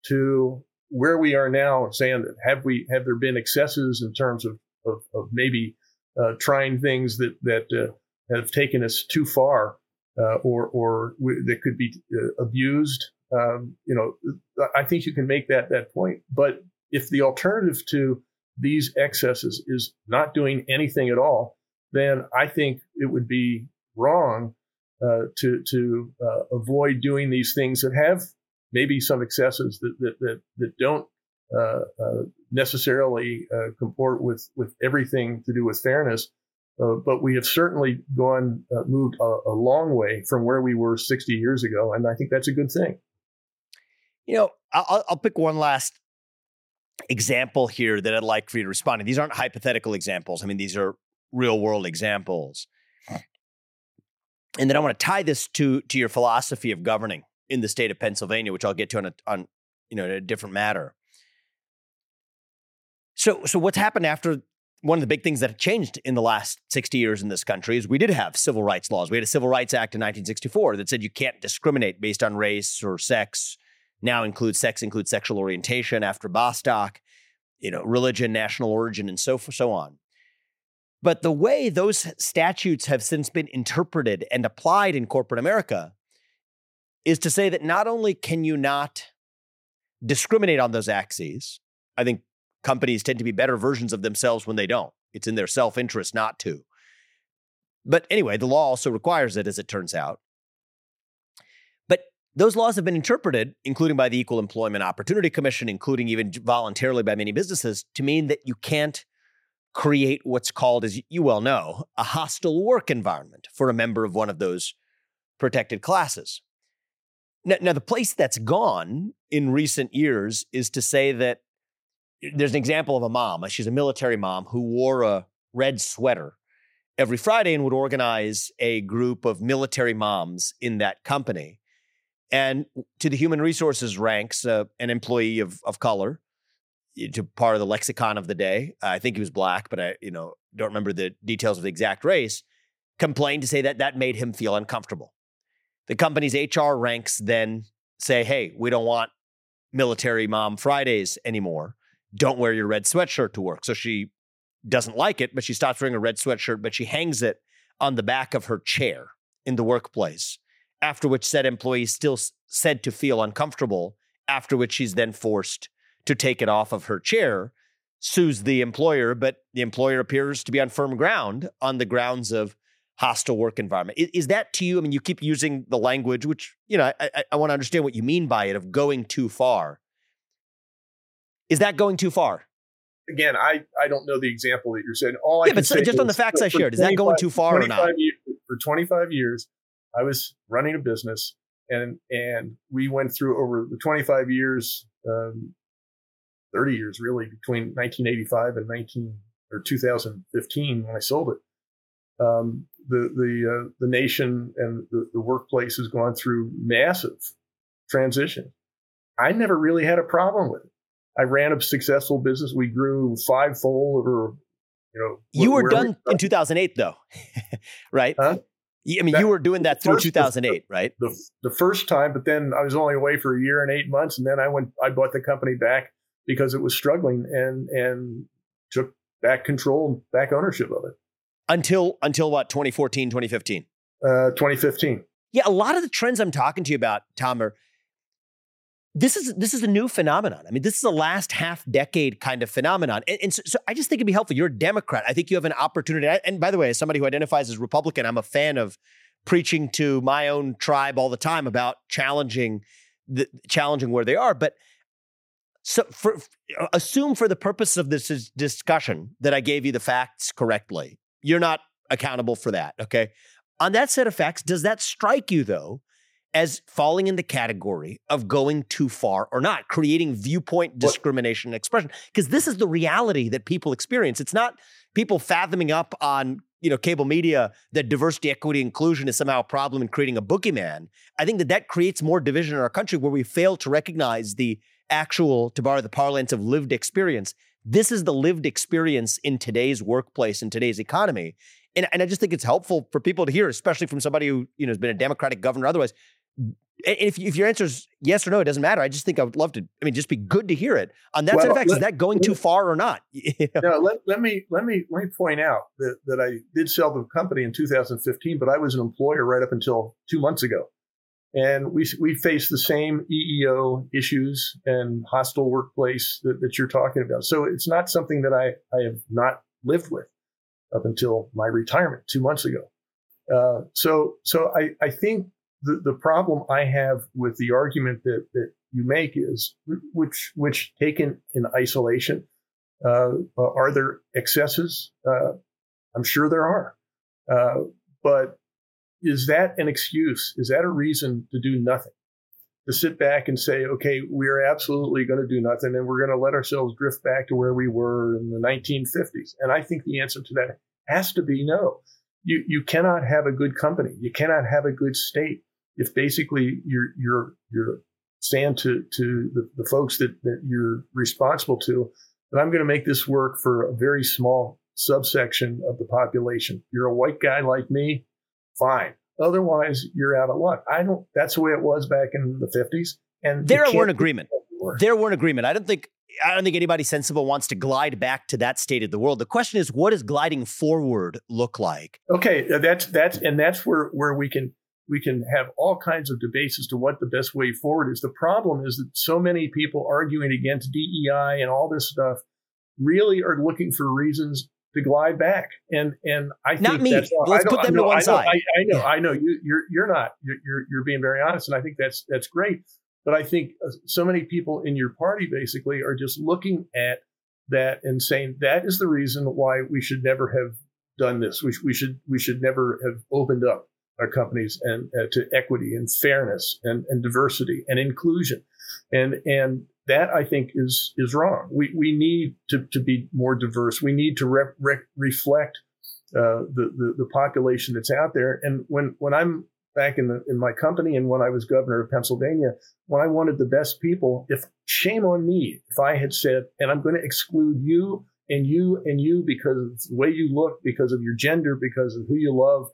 to where we are now, saying that have we have there been excesses in terms of of, of maybe uh, trying things that that uh, have taken us too far, uh, or or that could be uh, abused. Um, you know, I think you can make that that point. But if the alternative to these excesses is not doing anything at all, then I think it would be wrong uh, to to uh, avoid doing these things that have maybe some excesses that that that, that don't uh, uh necessarily uh, comport with with everything to do with fairness. Uh, but we have certainly gone moved a, a, long way from where we were 60 years ago, and I think that's a good thing. You know, I'll, I'll pick one last example here that I'd like for you to respond to. These aren't hypothetical examples. I mean, these are real world examples and then I want to tie this to to your philosophy of governing in the state of Pennsylvania, which I'll get to on a, on you know a different matter. So so what's happened after one of the big things that have changed in the last 60 years in this country is we did have civil rights laws. We had a Civil Rights Act in 1964 that said you can't discriminate based on race or sex. Now includes sex includes sexual orientation after Bostock, you know, religion, national origin, and so so on. But the way those statutes have since been interpreted and applied in corporate America is to say that not only can you not discriminate on those axes, I think companies tend to be better versions of themselves when they don't. It's in their self interest not to. But anyway, the law also requires it, as it turns out. Those laws have been interpreted, including by the Equal Employment Opportunity Commission, including even voluntarily by many businesses, to mean that you can't create what's called, as you well know, a hostile work environment for a member of one of those protected classes. Now, now, the place that's gone in recent years is to say that eh, there's an example of a mom. Uh, she's a military mom who wore a red sweater every Friday and would organize a group of military moms in that company. And to the human resources ranks, uh, an employee of, of color to part of the lexicon of the day. I think he was black, but I, you know, don't remember the details of the exact race. Complained to say that that made him feel uncomfortable. The company's HR ranks then say, "Hey, we don't want military mom Fridays anymore. Don't wear your red sweatshirt to work. So she doesn't like it, but she stops wearing a red sweatshirt, but she hangs it on the back of her chair in the workplace. After which said employee still said to feel uncomfortable, after which she's then forced to take it off of her chair, sues the employer, but the employer appears to be on firm ground on the grounds of hostile work environment. Is, is, that to you? I mean, you keep using the language, which, you know, I, I, I want to understand what you mean by it of going too far. Is that going too far? Again, I, I don't know the example that you're saying. All yeah, I but so, just on the facts I shared, is that going too far or not? Years, for 25 years, I was running a business, and and we went through over the 25 years, um, 30 years really, between 1985 and 19 or 2015 when I sold it. Um, the the uh, the nation and the, the workplace has gone through massive transition. I never really had a problem with it. I ran a successful business. We grew fivefold over, you know. You were done we, in 2008, though, right? Huh? I mean, that, you were doing that through 2008, the, right? The, the first time, but then I was only away for a year and eight months, and then I went. I bought the company back because it was struggling, and and took back control, and back ownership of it until until what 2014 2015 uh, 2015 yeah a lot of the trends i'm talking to you about tom are this is this is a new phenomenon. I mean this is a last half decade kind of phenomenon. And, and so, so, i just think it'd be helpful. You're a democrat. I think you have an opportunity. And by the way as somebody who identifies as republican i'm a fan of preaching to my own tribe all the time about challenging the challenging where they are. But so for, assume for the purpose of this discussion that i gave you the facts correctly. You're not accountable for that. Okay. On that set of facts, does that strike you though as falling in the category of going too far or not, creating viewpoint discrimination and expression? Because this is the reality that people experience. It's not people fathoming up on you know cable media that diversity, equity, inclusion is somehow a problem in creating a boogeyman. I think that that creates more division in our country where we fail to recognize the actual, to borrow the parlance of lived experience, this is the lived experience in today's workplace in today's economy. And, and I just think it's helpful for people to hear, especially from somebody who you know has been a Democratic governor otherwise. If, if your answer is yes or no, it doesn't matter. I just think I would love to. I mean, just be good to hear it on that well, set of facts. Let, is that going too far or not? no, let, let me let me let me point out that that I did sell the company in 2015, but I was an employer right up until two months ago. And we, we face the same EEO issues and hostile workplace that, that you're talking about. So it's not something that I, I have not lived with up until my retirement two months ago. Uh, so so I, I think the, the problem I have with the argument that, that you make is which which taken in isolation, uh, are there excesses? Uh, I'm sure there are, uh, but is that an excuse? Is that a reason to do nothing? To sit back and say, okay, we're absolutely going to do nothing and we're going to let ourselves drift back to where we were in the 1950s? And I think the answer to that has to be no. You, you cannot have a good company. You cannot have a good state if basically you're, you're, you're saying to, to the, the folks that, that you're responsible to that I'm going to make this work for a very small subsection of the population. You're a white guy like me fine. Otherwise, you're out of luck. I don't. That's the way it was back in the fifties. And there were an agreement. There were an agreement. I don't think. I don't think anybody sensible wants to glide back to that state of the world. The question is, what does gliding forward look like? Okay, uh, that's that's and that's where where we can we can have all kinds of debates as to what the best way forward is. The problem is that so many people arguing against DEI and all this stuff really are looking for reasons to glide back. And and I think not me. That's, Let's put them to one I side. I, I, know, I know. You, you're you're not. You're, you're you're being very honest, and I think that's that's great. But I think uh, so many people in your party basically are just looking at that and saying that is the reason why we should never have done this. We, we should we should never have opened up our companies and uh, to equity and fairness and, and diversity and inclusion. And and that I think is is wrong. We we need to, to be more diverse. We need to re- re- reflect uh, the, the, the population that's out there. And when when I'm back in the in my company and when I was governor of Pennsylvania, when I wanted the best people, if shame on me if I had said, and I'm going to exclude you and you and you because of the way you look, because of your gender, because of who you love.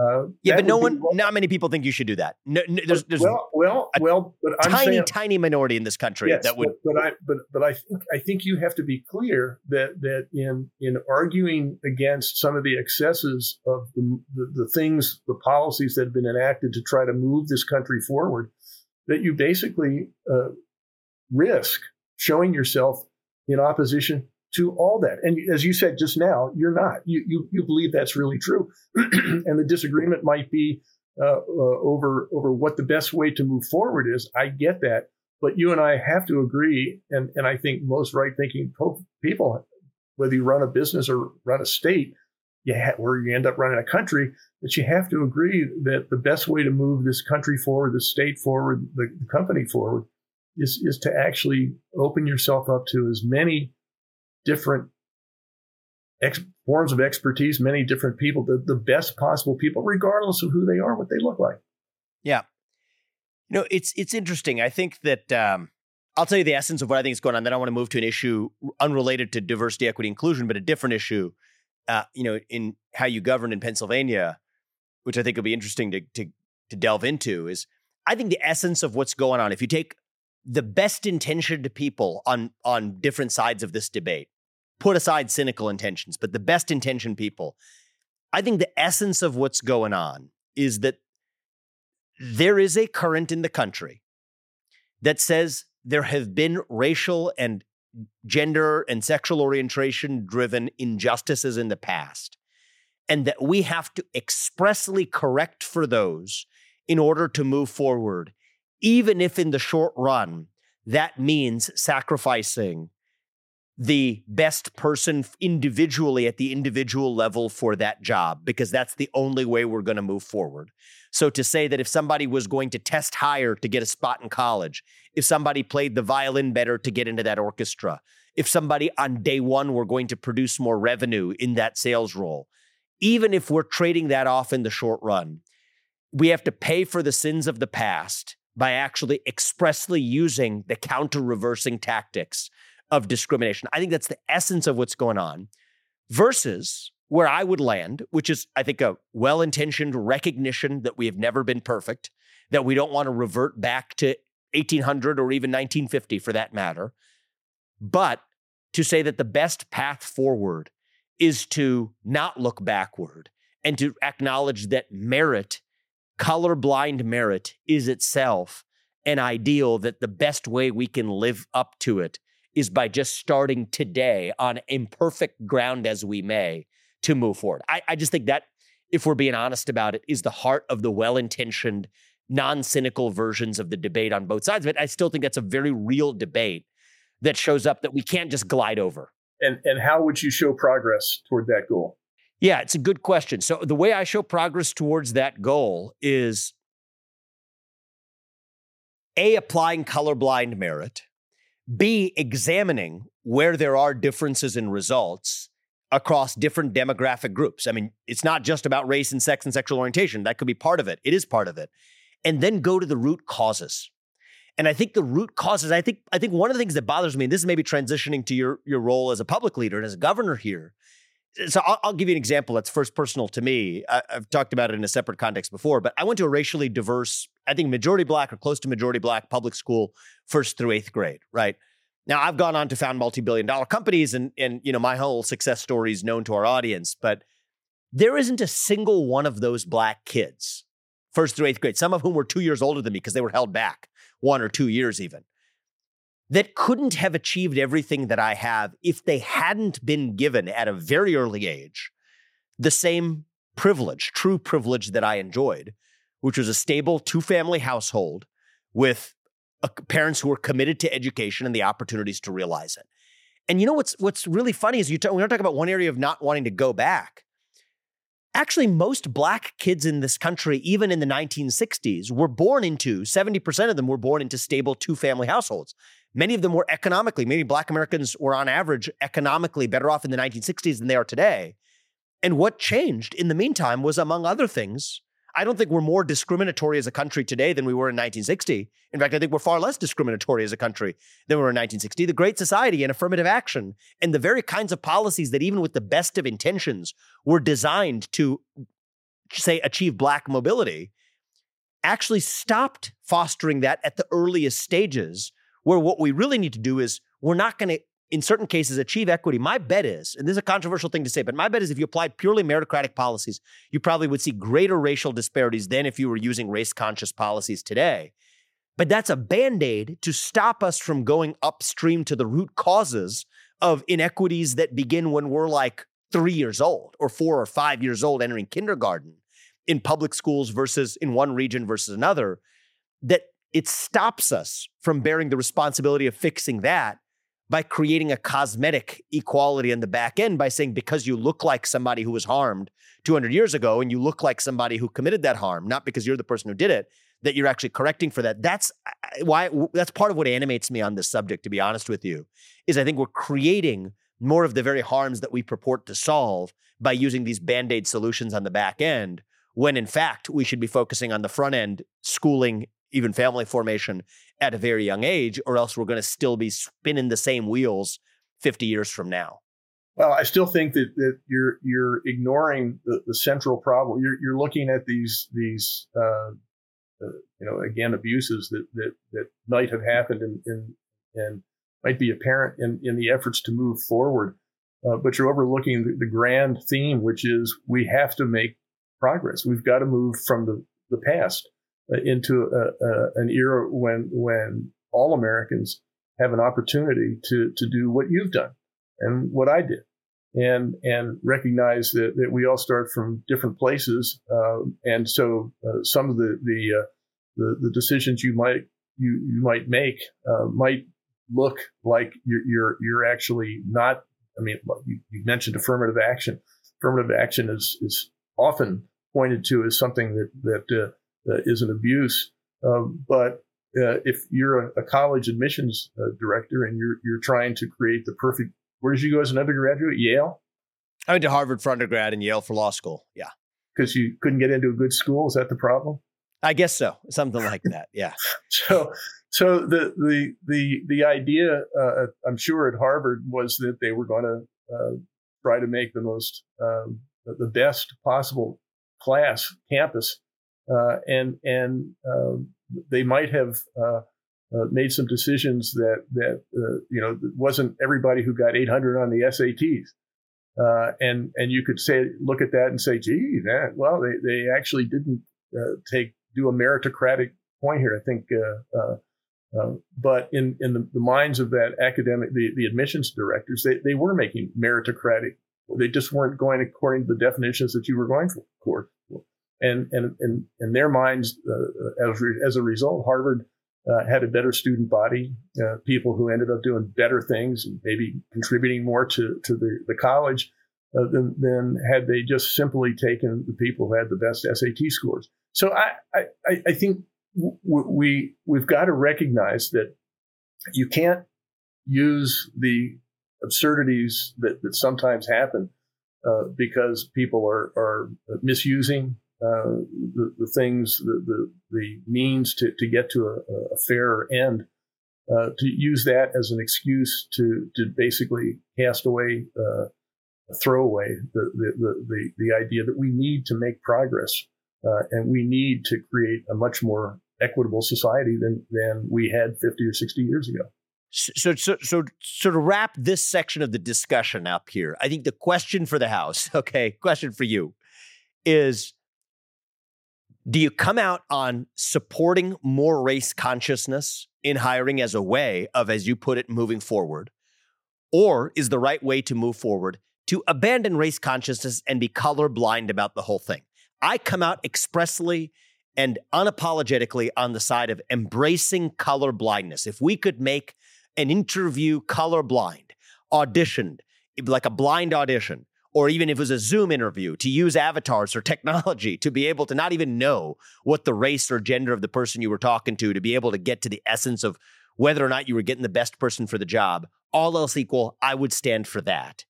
Uh, yeah, but no one, not many people think you should do that. No, no, there's, there's well, well, well, but I'm tiny, saying, tiny minority in this country yes, that would. But, but I, but, but I think, I think you have to be clear that that in in arguing against some of the excesses of the, the, the things, the policies that have been enacted to try to move this country forward, that you basically uh, risk showing yourself in opposition to all that. And as you said just now, you're not. You you, you believe that's really true, and the disagreement might be uh, uh, over over what the best way to move forward is. I get that, but you and I have to agree, and and I think most right thinking people, whether you run a business or run a state, you ha- where you end up running a country, that you have to agree that the best way to move this country forward, the state forward, the, the company forward, is is to actually open yourself up to as many different ex- forms of expertise, many different people, the, the best possible people, regardless of who they are, what they look like. Yeah. You know, it's it's interesting. I think that um, I'll tell you the essence of what I think is going on. Then I want to move to an issue unrelated to diversity, equity, inclusion, but a different issue. Uh, you know, in how you govern in Pennsylvania, which I think will be interesting to, to to delve into. Is I think the essence of what's going on. If you take the best intentioned people on on different sides of this debate put aside cynical intentions but the best intention people i think the essence of what's going on is that there is a current in the country that says there have been racial and gender and sexual orientation driven injustices in the past and that we have to expressly correct for those in order to move forward even if in the short run that means sacrificing the best person individually at the individual level for that job because that's the only way we're going to move forward. So to say that if somebody was going to test higher to get a spot in college, if somebody played the violin better to get into that orchestra, if somebody on day 1 were going to produce more revenue in that sales role, even if we're trading that off in the short run, we have to pay for the sins of the past by actually expressly using the counter reversing tactics of discrimination. I think that's the essence of what's going on versus where I would land, which is, I think, a well intentioned recognition that we have never been perfect, that we don't want to revert back to 1800 or even 1950 for that matter. But to say that the best path forward is to not look backward and to acknowledge that merit colorblind merit is itself an ideal that the best way we can live up to it is by just starting today on imperfect ground as we may to move forward. I, I just think that, if we're being honest about it, is the heart of the well intentioned, non cynical versions of the debate on both sides of it. I still think that's a very real debate that shows up that we can't just glide over. And, and how would you show progress toward that goal? Yeah, it's a good question. So, the way I show progress towards that goal is A, applying colorblind merit, B, examining where there are differences in results across different demographic groups. I mean, it's not just about race and sex and sexual orientation. That could be part of it. It is part of it. And then go to the root causes. And I think the root causes, I think, I think one of the things that bothers me, and this is maybe transitioning to your, your role as a public leader and as a governor here, so I'll, I'll, give you an example that's first personal to me. I, have talked about it in a separate context before, but I went to a racially diverse, I think majority black or close to majority black public school first through eighth grade, right? Now I've gone on to found multi-billion dollar companies and and you know my whole success story is known to our audience, but there isn't a single one of those black kids, first through eighth grade, some of whom were two years older than me because they were held back, one or two years even that couldn't have achieved everything that I have if they hadn't been given at a very early age the same privilege, true privilege that I enjoyed, which was a stable two family household with parents who were committed to education and the opportunities to realize it. And you know what's what's really funny is you talk, we're talking about one area of not wanting to go back. Actually, most black kids in this country, even in the 1960s, were born into 70% of them were born into stable two family households. Many of them were economically, maybe Black Americans were on average economically better off in the 1960s than they are today. And what changed in the meantime was, among other things, I don't think we're more discriminatory as a country today than we were in 1960. In fact, I think we're far less discriminatory as a country than we were in 1960. The Great Society and affirmative action and the very kinds of policies that, even with the best of intentions, were designed to say, achieve black mobility, actually stopped fostering that at the earliest stages, where what we really need to do is we're not going to, in certain cases, achieve equity. My bet is, and this is a controversial thing to say, but my bet is if you applied purely meritocratic policies, you probably would see greater racial disparities than if you were using race conscious policies today. But that's a band aid to stop us from going upstream to the root causes of inequities that begin when we're like three years old or four or five years old entering kindergarten in public schools versus in one region versus another, that it stops us from bearing the responsibility of fixing that by creating a cosmetic equality in the back end by saying because you look like somebody who was harmed 200 years ago and you look like somebody who committed that harm not because you're the person who did it that you're actually correcting for that. That's why that's part of what animates me on this subject to be honest with you is i think we're creating more of the very harms that we purport to solve by using these band-aid solutions on the back end when in fact we should be focusing on the front end schooling even family formation at a very young age or else we're going to still be spinning the same wheels 50 years from now. Well i still think that, that you're you're ignoring the, the central problem. You're, you're looking at these these uh, uh, you know again abuses that that, that might have happened and and, and might be apparent in, in the efforts to move forward. Uh, but you're overlooking the, the grand theme which is we have to make progress. We've got to move from the, the past into a, a, an era when when all Americans have an opportunity to to do what you've done and what I did, and and recognize that, that we all start from different places, uh, and so uh, some of the the, uh, the, the decisions you might you you might make uh, might look like you're you're you're actually not. I mean, you, you mentioned affirmative action. Affirmative action is is often pointed to as something that that uh, is an abuse. Um, but uh, if you're a, a college admissions uh, director and you're you're trying to create the perfect, where did you go as an undergraduate? Yale. I went to Harvard for undergrad and Yale for law school. Yeah, because you couldn't get into a good school. Is that the problem? I guess so. Something like that. Yeah. so, so the the the the idea, uh, I'm sure at Harvard was that they were going to uh, try to make the most um, the best possible class campus, uh, and and uh, they might have uh, uh, made some decisions that that uh, you know wasn't everybody who got 800 on the SATs. and and you could say look at that and say, gee, that, well they, they actually didn't take do a meritocratic point here. I think uh, but in, in the, the, minds of that academic, the, the admissions directors, they, they were making meritocratic they just weren't going according to the definitions that you were going for. And and in their minds, uh, as re- as a result, Harvard uh, had a better student body, uh, people who ended up doing better things and maybe contributing more to to the the college uh, than than had they just simply taken the people who had the best SAT scores. So I I, I think w- we we've got to recognize that you can't use the absurdities that, that sometimes happen uh, because people are, are misusing uh, the, the things, the, the, the, means to, to get to a, a fairer end, uh, to use that as an excuse to, to basically cast away, uh, throw away the, the, the, the, idea that we need to make progress uh, and we need to create a much more equitable society than, than we had 50 or 60 years ago. So, so, so, so to wrap this section of the discussion up here, I think the question for the House, okay, question for you is do you come out on supporting more race consciousness in hiring as a way of, as you put it, moving forward? Or is the right way to move forward to abandon race consciousness and be colorblind about the whole thing? I come out expressly and unapologetically on the side of embracing color blindness. If we could make an interview colorblind, auditioned like a blind audition, or even if it was a Zoom interview, to use avatars or technology to be able to not even know what the race or gender of the person you were talking to, to be able to get to the essence of whether or not you were getting the best person for the job. All else equal, I would stand for that.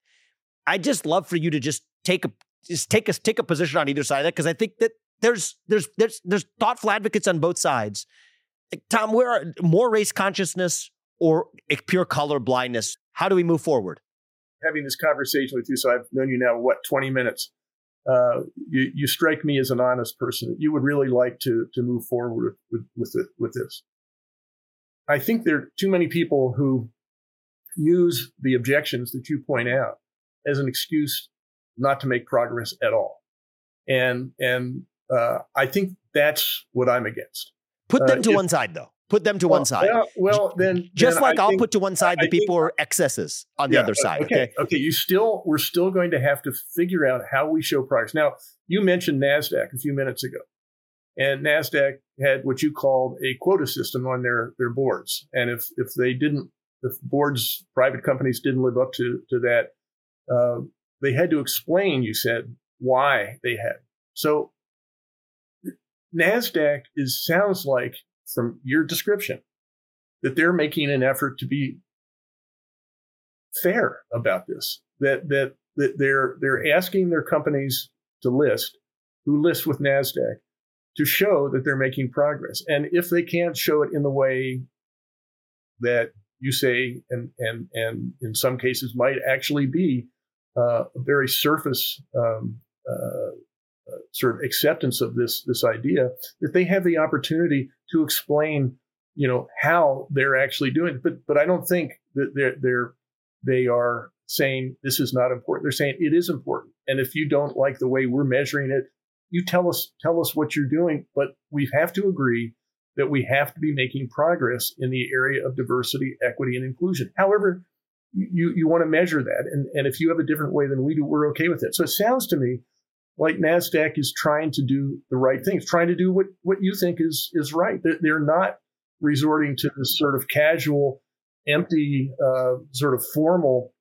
I'd just love for you to just take a just take a take a position on either side of that because I think that there's there's there's there's thoughtful advocates on both sides. Like, Tom, where are more race consciousness or pure color blindness? How do we move forward? Having this conversation with you, so I've known you now, what, 20 minutes? uh, you, you strike me as an honest person. You would really like to to move forward with with with, with this. I think there are too many people who use the objections that you point out as an excuse not to make progress at all, and and uh, I think that's what I'm against. Put them uh, to if, one side, though. Put them to well, one side. Well, well then, just then like I will put to one side the I people think, who are excesses on the yeah, other side. Okay. okay. Okay. You still, we're still going to have to figure out how we show progress. Now, you mentioned Nasdaq a few minutes ago, and Nasdaq had what you called a quota system on their their boards, and if if they didn't, if boards, private companies didn't live up to to that, uh, they had to explain. You said why they had. So Nasdaq is sounds like from your description that they're making an effort to be fair about this. That that that they're they're asking their companies to list who list with Nasdaq to show that they're making progress. And if they can't show it in the way that you say, and and and in some cases might actually be uh, a very surface um, uh, uh, sort of acceptance of this this idea, that they have the opportunity to explain you know how they're actually doing it. But but I don't think that they're they're they are saying this is not important. They're saying it is important. And if you don't like the way we're measuring it, you tell us tell us what you're doing. But we have to agree that we have to be making progress in the area of diversity, equity, and inclusion. However, you you want to measure that, and and if you have a different way than we do, we're okay with it. So it sounds to me like Nasdaq is trying to do the right things, trying to do what what you think is is right. They're, they're not resorting to this sort of casual, empty, uh, sort of formal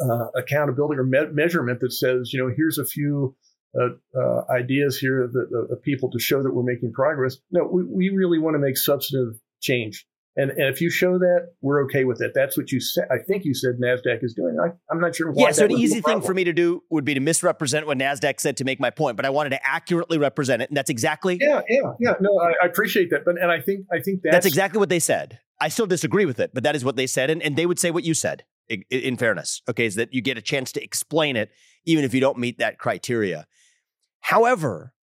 uh, accountability or me- measurement that says, you know, here's a few uh, uh ideas here that uh, people to show that we're making progress. No, we, we really want to make substantive change. And, and if you show that, we're okay with it. That's what you said. I think you said NASDAQ is doing. I, am not sure why. Yeah, so an easy thing for me to do would be to misrepresent what NASDAQ said to make my point, but I wanted to accurately represent it. And that's exactly. Yeah, yeah, yeah. No, I, I appreciate that. But, and I think, I think that's, that's exactly what they said. I still disagree with it, but that is what they said. And, and they would say what you said, in, in fairness, okay, is that you get a chance to explain it, even if you don't meet that criteria. However,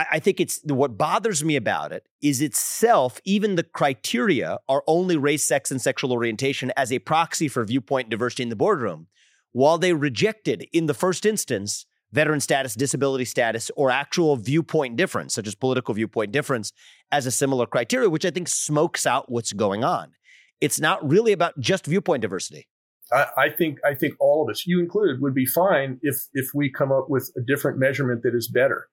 I, I think it's what bothers me about it is itself, even the criteria are only race, sex, and sexual orientation as a proxy for viewpoint diversity in the boardroom, while they rejected in the first instance veteran status, disability status, or actual viewpoint difference, such as political viewpoint difference, as a similar criteria, which I think smokes out what's going on. It's not really about just viewpoint diversity. I, I think I think all of us, you included, would be fine if if we come up with a different measurement that is better.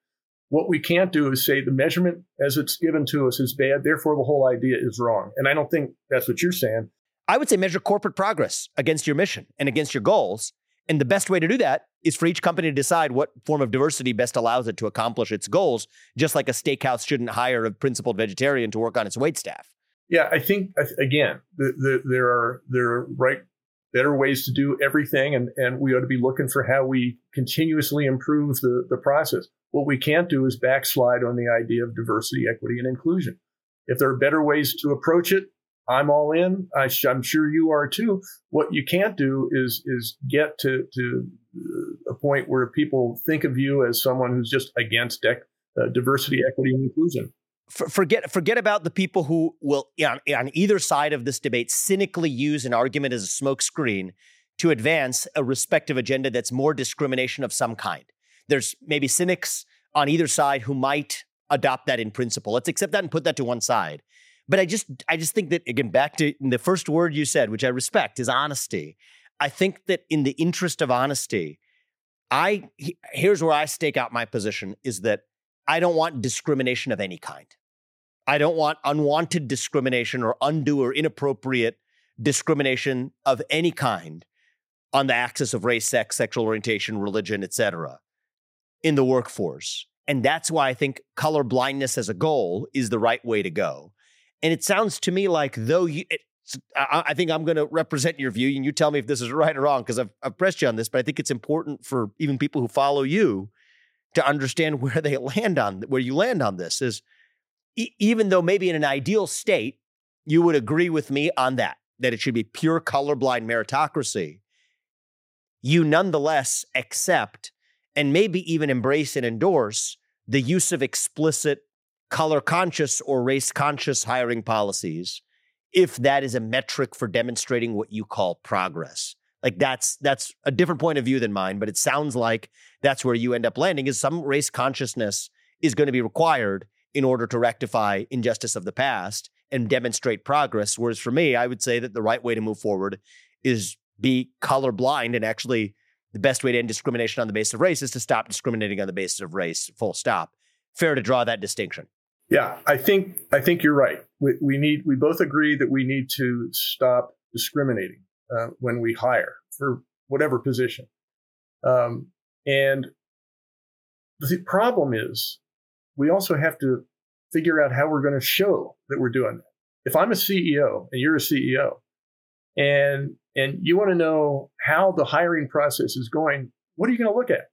What we can't do is say the measurement as it's given to us is bad, therefore the whole idea is wrong. And I don't think that's what you're saying. I would say measure corporate progress against your mission and against your goals. And the best way to do that is for each company to decide what form of diversity best allows it to accomplish its goals, just like a steakhouse shouldn't hire a principled vegetarian to work on its wait staff. Yeah, I think again, the, the, there are there are right better ways to do everything, and, and we ought to be looking for how we continuously improve the, the process. What we can't do is backslide on the idea of diversity, equity, and inclusion. If there are better ways to approach it, I'm all in. I am sure you are too. What you can't do is is get to to uh, a point where people think of you as someone who's just against dec- uh, diversity, equity, and inclusion. forget forget about the people who will on, on either side of this debate cynically use an argument as a smokescreen to advance a respective agenda that's more discrimination of some kind. There's maybe cynics on either side who might adopt that in principle. Let's accept that and put that to one side. But I just I just think that again back to the first word you said, which I respect, is honesty. I think that in the interest of honesty, I here's where I stake out my position is that I don't want discrimination of any kind. I don't want unwanted discrimination or undue or inappropriate discrimination of any kind on the axis of race, sex, sexual orientation, religion, etc in the workforce. And that's why I think color blindness as a goal is the right way to go. And it sounds to me like though you, I, I, think I'm going to represent your view, and you tell me if this is right or wrong because I've, I've pressed you on this. But I think it's important for even people who follow you to understand where they land on where you land on this. Is e- even though maybe in an ideal state you would agree with me on that that it should be pure colorblind meritocracy, you nonetheless accept and maybe even embrace and endorse the use of explicit color conscious or race conscious hiring policies if that is a metric for demonstrating what you call progress. Like that's that's a different point of view than mine, but it sounds like that's where you end up landing is some race consciousness is going to be required in order to rectify injustice of the past and demonstrate progress. Whereas for me, I would say that the right way to move forward is be colorblind and actually the best way to end discrimination on the basis of race is to stop discriminating on the basis of race, full stop. Fair to draw that distinction. Yeah, I think I think you're right. We, we need we both agree that we need to stop discriminating uh, when we hire for whatever position. Um, and the problem is we also have to figure out how we're going to show that we're doing that. If I'm a CEO and you're a CEO, and and you want to know how the hiring process is going, what are you going to look at?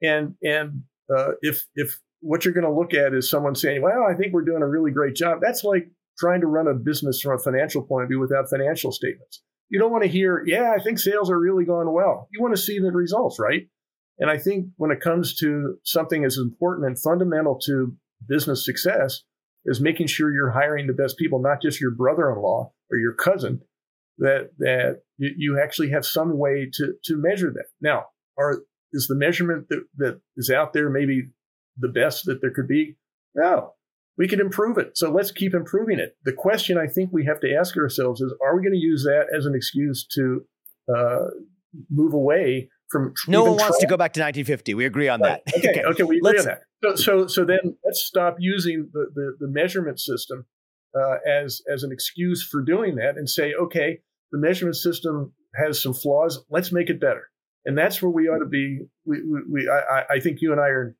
And and uh, if if what you're going to look at is someone saying, "Well, I think we're doing a really great job," that's like trying to run a business from a financial point of view without financial statements. You don't want to hear, "Yeah, I think sales are really going well." You want to see the results, right? And I think when it comes to something as important and fundamental to business success is making sure you're hiring the best people, not just your brother-in-law or your cousin, that that you actually have some way to to measure that. Now, are is the measurement that, that is out there maybe the best that there could be? No, we could improve it. So let's keep improving it. The question I think we have to ask ourselves is: Are we going to use that as an excuse to uh, move away from? No one wants to go back to 1950. We agree on right. that. Okay, okay, we agree on that. So, so, so then let's stop using the, the, the measurement system uh, as as an excuse for doing that, and say, okay, the measurement system has some flaws. Let's make it better. And that's where we ought to be. We, we, we I, I, think you and I are in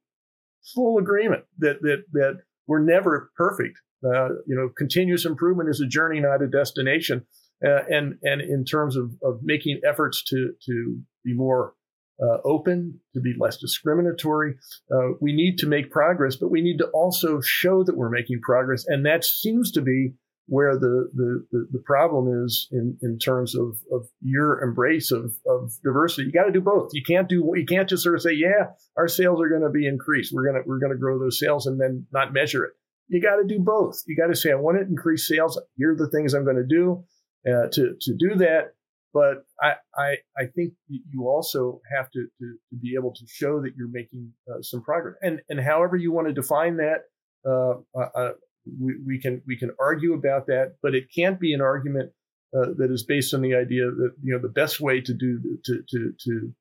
full agreement that that that we're never perfect. Uh, you know, continuous improvement is a journey, not a destination. Uh, and and in terms of, of making efforts to to be more uh, open, to be less discriminatory. Uh, we need to make progress, but we need to also show that we're making progress. And that seems to be where the, the, the, problem is in, in terms of, of your embrace of, of diversity. You got to do both. You can't do, you can't just sort of say, yeah, our sales are going to be increased. We're going to, we're to grow those sales and then not measure it. You got to do both. You got to say, I want to increase sales. Here are the things I'm going to do uh, to, to do that. But I, I, I think you also have to, to, to be able to show that you're making uh, some progress. And, and however you want to define that, uh, uh, uh we, we can we can argue about that, but it can't be an argument uh, that is based on the idea that you know the best way to do to to to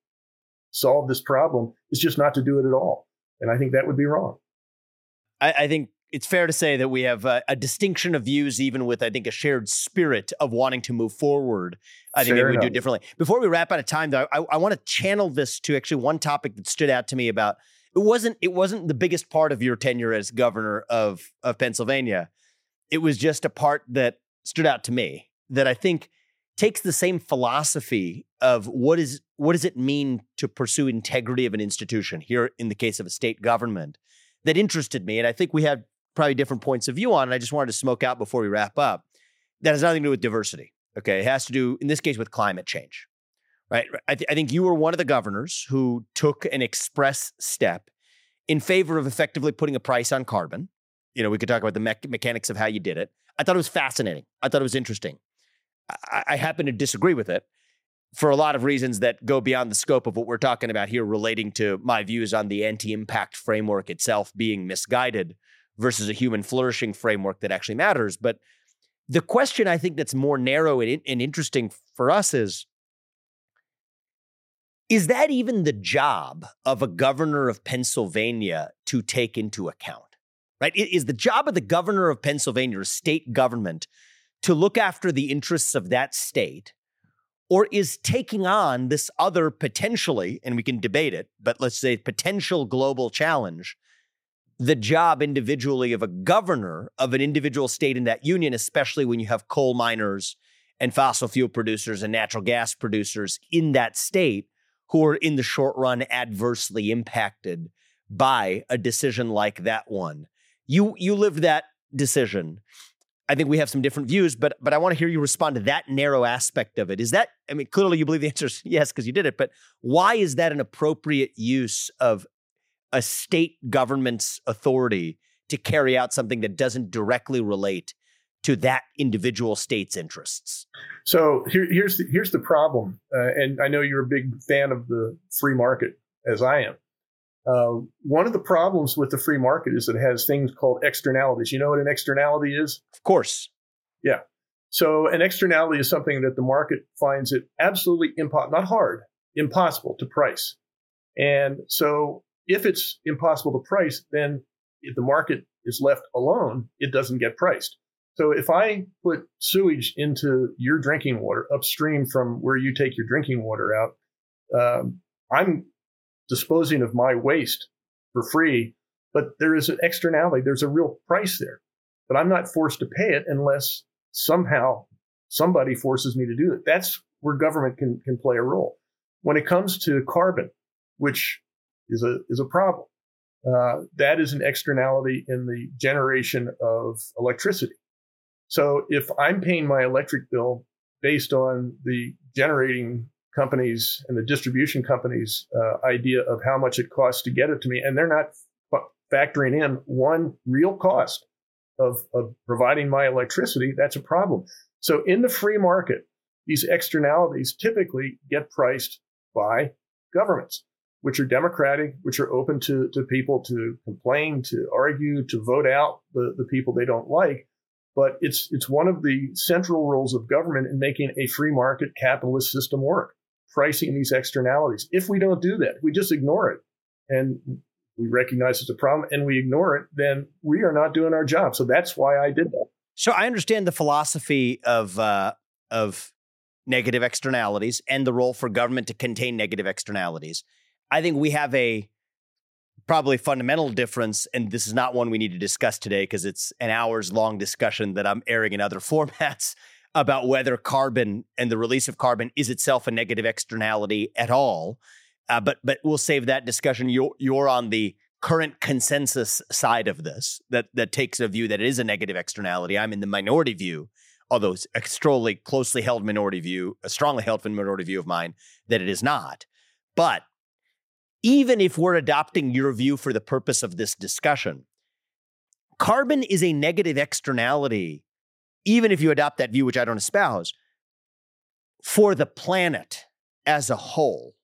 solve this problem is just not to do it at all, and I think that would be wrong. I, I think it's fair to say that we have a, a, distinction of views, even with I think a shared spirit of wanting to move forward. I think maybe we do differently. Before we wrap out of time, though, I, I want to channel this to actually one topic that stood out to me about it wasn't it wasn't the biggest part of your tenure as governor of of Pennsylvania. It was just a part that stood out to me that I think takes the same philosophy of what is what does it mean to pursue integrity of an institution here in the case of a state government that interested me and I think we have probably different points of view on and I just wanted to smoke out before we wrap up. That has nothing to do with diversity okay? It has to do in this case with climate change right? I, th- I, think you were one of the governors who took an express step in favor of effectively putting a price on carbon. You know, we could talk about the me- mechanics of how you did it. I thought it was fascinating. I thought it was interesting. I, I happen to disagree with it for a lot of reasons that go beyond the scope of what we're talking about here, relating to my views on the anti impact framework itself being misguided versus a human flourishing framework that actually matters. But the question I think that's more narrow and, and interesting for us is is that even the job of a governor of Pennsylvania to take into account? Right? Is the job of the governor of Pennsylvania, or state government, to look after the interests of that state? Or is taking on this other potentially, and we can debate it, but let's say potential global challenge, the job individually of a governor of an individual state in that union, especially when you have coal miners and fossil fuel producers and natural gas producers in that state who are in the short run adversely impacted by a decision like that one. You you lived that decision. I think we have some different views, but but I want to hear you respond to that narrow aspect of it. Is that I mean, clearly you believe the answer is yes because you did it, but why is that an appropriate use of a state government's authority to carry out something that doesn't directly relate to that individual state's interests? So here, here's the, here's the problem, uh, and I know you're a big fan of the free market, as I am. Uh, one of the problems with the free market is it has things called externalities. You know what an externality is? Of course. Yeah. So an externality is something that the market finds it absolutely impossible, not hard, impossible to price. And so if it's impossible to price, then if the market is left alone, it doesn't get priced. So if I put sewage into your drinking water upstream from where you take your drinking water out, um, I'm disposing of my waste for free, but there is an externality. There's a real price there, but I'm not forced to pay it unless somehow somebody forces me to do it. That's where government can, can play a role. When it comes to carbon, which is a, is a problem, uh, that is an externality in the generation of electricity. So if I'm paying my electric bill based on the generating companies and the distribution companies' uh, idea of how much it costs to get it to me, and they're not f- factoring in one real cost of, of providing my electricity, that's a problem. So in the free market, these externalities typically get priced by governments, which are democratic, which are open to, to people to complain, to argue, to vote out the, the people they don't like. But it's it's one of the central roles of government in making a free market capitalist system work pricing these externalities. If we don't do that, we just ignore it and we recognize it's a problem and we ignore it, then we are not doing our job. So that's why I did that. So I understand the philosophy of uh, of negative externalities and the role for government to contain negative externalities. I think we have a probably fundamental difference, and this is not one we need to discuss today because it's an hours long discussion that I'm airing in other formats about whether carbon and the release of carbon is itself a negative externality at all. Uh, but but we'll save that discussion. You're you're on the current consensus side of this that that takes a view that it is a negative externality. I'm in the minority view, although it's extremely closely held minority view, a strongly held minority view of mine that it is not. But even if we're adopting your view for the purpose of this discussion, carbon is a negative externality even if you adopt that view, which I don't espouse, for the planet as a whole,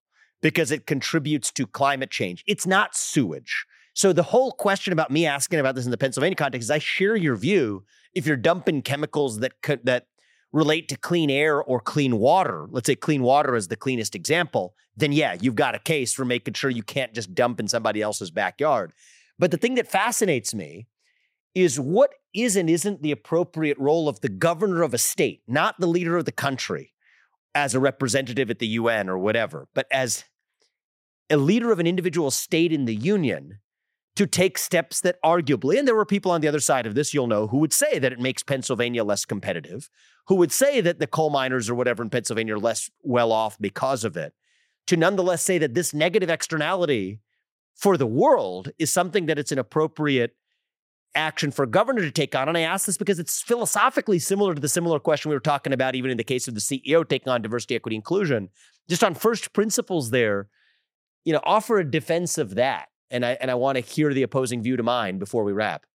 because it contributes to climate change. It's not sewage. So the whole question about me asking about this in the Pennsylvania context is I share your view. If you're dumping chemicals that that relate to clean air or clean water, let's say clean water is the cleanest example, then yeah, you've got a case for making sure you can't just dump in somebody else's backyard. But the thing that fascinates me is what is and isn't the appropriate role of the governor of a state, not the leader of the country as a representative at the UN or whatever, but as a leader of an individual state in the union to take steps that arguably, and there were people on the other side of this, you'll know, who would say that it makes Pennsylvania less competitive, who would say that the coal miners or whatever in Pennsylvania are less well off because of it, to nonetheless say that this negative externality for the world is something that it's an appropriate action for a governor to take on. And I ask this because it's philosophically similar to the similar question we were talking about, even in the case of the CEO taking on diversity, equity, inclusion. Just on first principles, there, you know, offer a defense of that. And I and I want to hear the opposing view to mine before we wrap.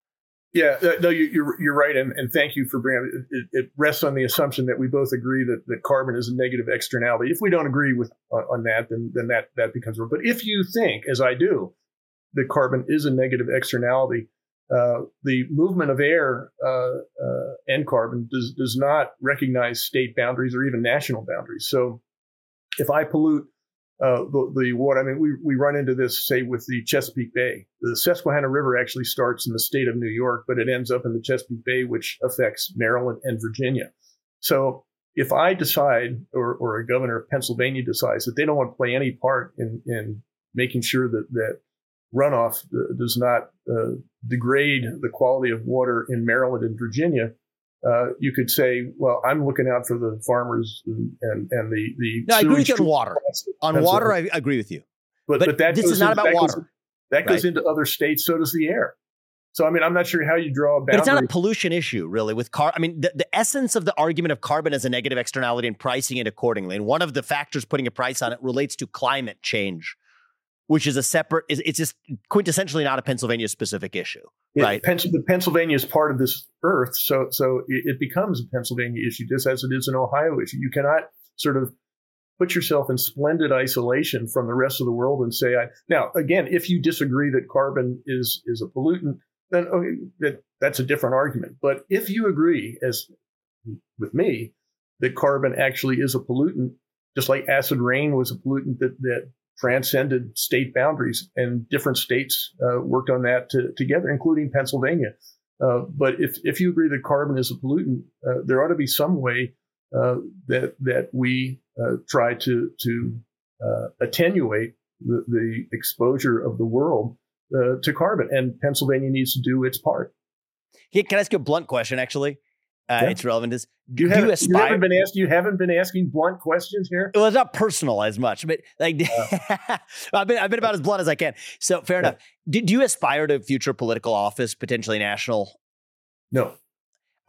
Yeah, uh, no, you, are you're, you're right, and, and thank you for bringing it, it. It rests on the assumption that we both agree that, that carbon is a negative externality. If we don't agree with on, on that, then then that that becomes real. But if you think, as I do, that carbon is a negative externality, uh, the movement of air uh, uh, and carbon does, does not recognize state boundaries or even national boundaries. So if I pollute uh, the, the, water, I mean, we, we run into this, say, with the Chesapeake Bay. The Susquehanna River actually starts in the state of New York, but it ends up in the Chesapeake Bay, which affects Maryland and Virginia. So if I decide, or, or a governor of Pennsylvania decides that they don't want to play any part in, in making sure that, that runoff does not uh, degrade the quality of water in Maryland and Virginia, uh, you could say, well, I'm looking out for the farmers and and, and the the. No, I agree with you on water. On water, I agree with you. But, but, but that this is not in, about that water. Goes, that goes right. into other states. So does the air. So I mean, I'm not sure how you draw a boundary. But it's not a pollution issue, really. With car, I mean, the, the essence of the argument of carbon as a negative externality and pricing it accordingly, and one of the factors putting a price on it relates to climate change, which is a separate. It's just quintessentially not a Pennsylvania specific issue, it, right? Pennsylvania is part of this Earth, so so it becomes a Pennsylvania issue, just as it is an Ohio issue. You cannot sort of put yourself in splendid isolation from the rest of the world and say, I, now again, if you disagree that carbon is is a pollutant then okay, that, that's a different argument. But if you agree, as with me, that carbon actually is a pollutant, just like acid rain was a pollutant that, that transcended state boundaries, and different states uh, worked on that to, together, including Pennsylvania. Uh, but if, if you agree that carbon is a pollutant, uh, there ought to be some way uh, that that we uh, try to to uh, attenuate the, the exposure of the world to carbon, and Pennsylvania needs to do its part. Can I ask you a blunt question? Actually, uh, yeah. it's relevant. Is do you, you aspire? You haven't been asked. You haven't been asking blunt questions here. Well, it's not personal as much, but like uh, I've been I've been about as blunt as I can. So fair yeah. enough. Do, do, you aspire to future political office, potentially national? No.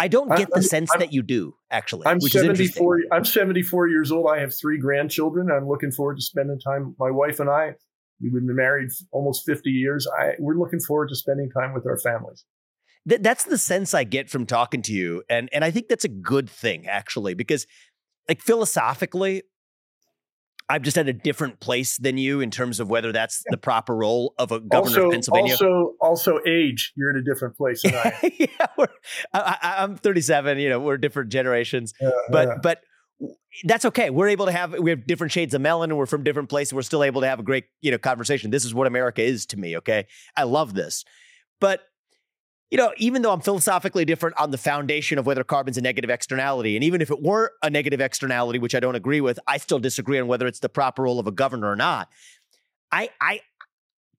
I don't get I, the sense I'm, that you do. Actually, I'm 74. I'm 74 years old. I have three grandchildren. I'm looking forward to spending time. My wife and I We've been married almost 50 years. I, we're looking forward to spending time with our families. Th- that's the sense I get from talking to you. And, and I think that's a good thing, actually, because like philosophically, I'm just at a different place than you in terms of whether that's the proper role of a governor also, of Pennsylvania. Also, also age. You're in a different place than I. yeah, I, am 37. You know, we're different generations, uh, but uh, but that's okay. We're able to have we have different shades of melanin and we're from different places. We're still able to have a great, you know, conversation. This is what America is to me, okay? I love this. But you know, even though I'm philosophically different on the foundation of whether carbon's a negative externality, and even if it were a negative externality, which I don't agree with, I still disagree on whether it's the proper role of a governor or not. I I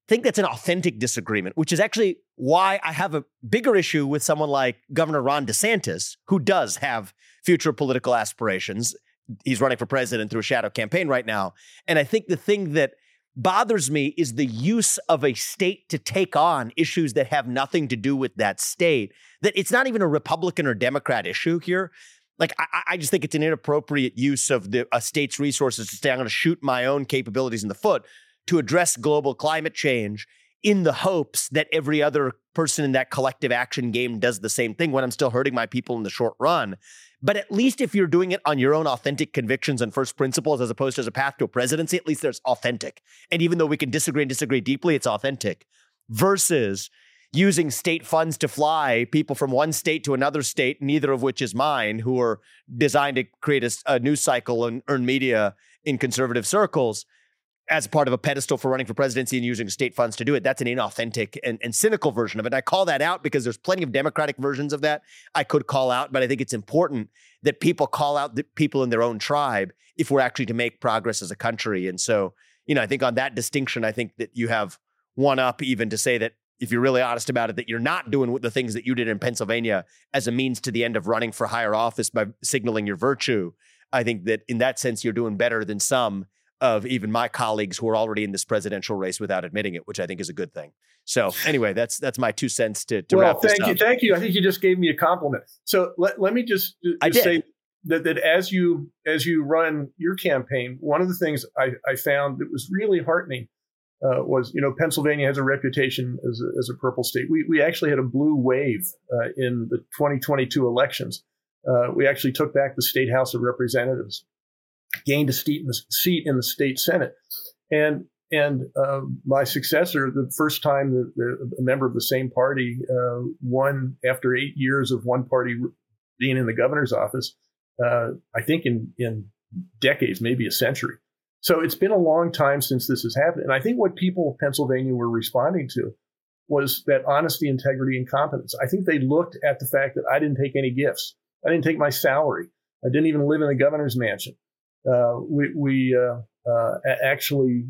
think that's an authentic disagreement, which is actually why I have a bigger issue with someone like Governor Ron DeSantis, who does have future political aspirations. He's running for president through a shadow campaign right now. And I think the thing that bothers me is the use of a state to take on issues that have nothing to do with that state. That it's not even a Republican or Democrat issue here. Like I, I just think it's an inappropriate use of the a state's resources to say I'm going to shoot my own capabilities in the foot to address global climate change in the hopes that every other person in that collective action game does the same thing when I'm still hurting my people in the short run. But at least if you're doing it on your own authentic convictions and first principles as opposed to as a path to a presidency, at least there's authentic. And even though we can disagree and disagree deeply, it's authentic versus using state funds to fly people from one state to another state, neither of which is mine, who are designed to create a, a news cycle and earn media in conservative circles as part of a pedestal for running for presidency and using state funds to do it. That's an inauthentic and, and, cynical version of it. I call that out because there's plenty of democratic versions of that I could call out, but I think it's important that people call out the people in their own tribe if we're actually to make progress as a country. And so, you know, I think on that distinction, I think that you have one up even to say that if you're really honest about it, that you're not doing the things that you did in Pennsylvania as a means to the end of running for higher office by signaling your virtue. I think that in that sense, you're doing better than some of even my colleagues who are already in this presidential race without admitting it, which I think is a good thing. So anyway, that's that's my two cents to, to well, wrap thank you, thank you. I think you just gave me a compliment. So let, let me just, just say that, that as you as you run your campaign, one of the things I, I found that was really heartening uh, was you know Pennsylvania has a reputation as a, as a purple state. We we actually had a blue wave uh, in the 2022 elections. Uh, we actually took back the state House of Representatives gained a seat in the, seat in the state senate, and and uh, my successor, the first time that a member of the same party uh, won after eight years of one party being in the governor's office, uh, I think in in decades, maybe a century. So it's been a long time since this has happened, and I think what people of Pennsylvania were responding to was that honesty, integrity, and competence. I think they looked at the fact that I didn't take any gifts. I didn't take my salary. I didn't even live in the governor's mansion. Uh, we, we uh, uh, actually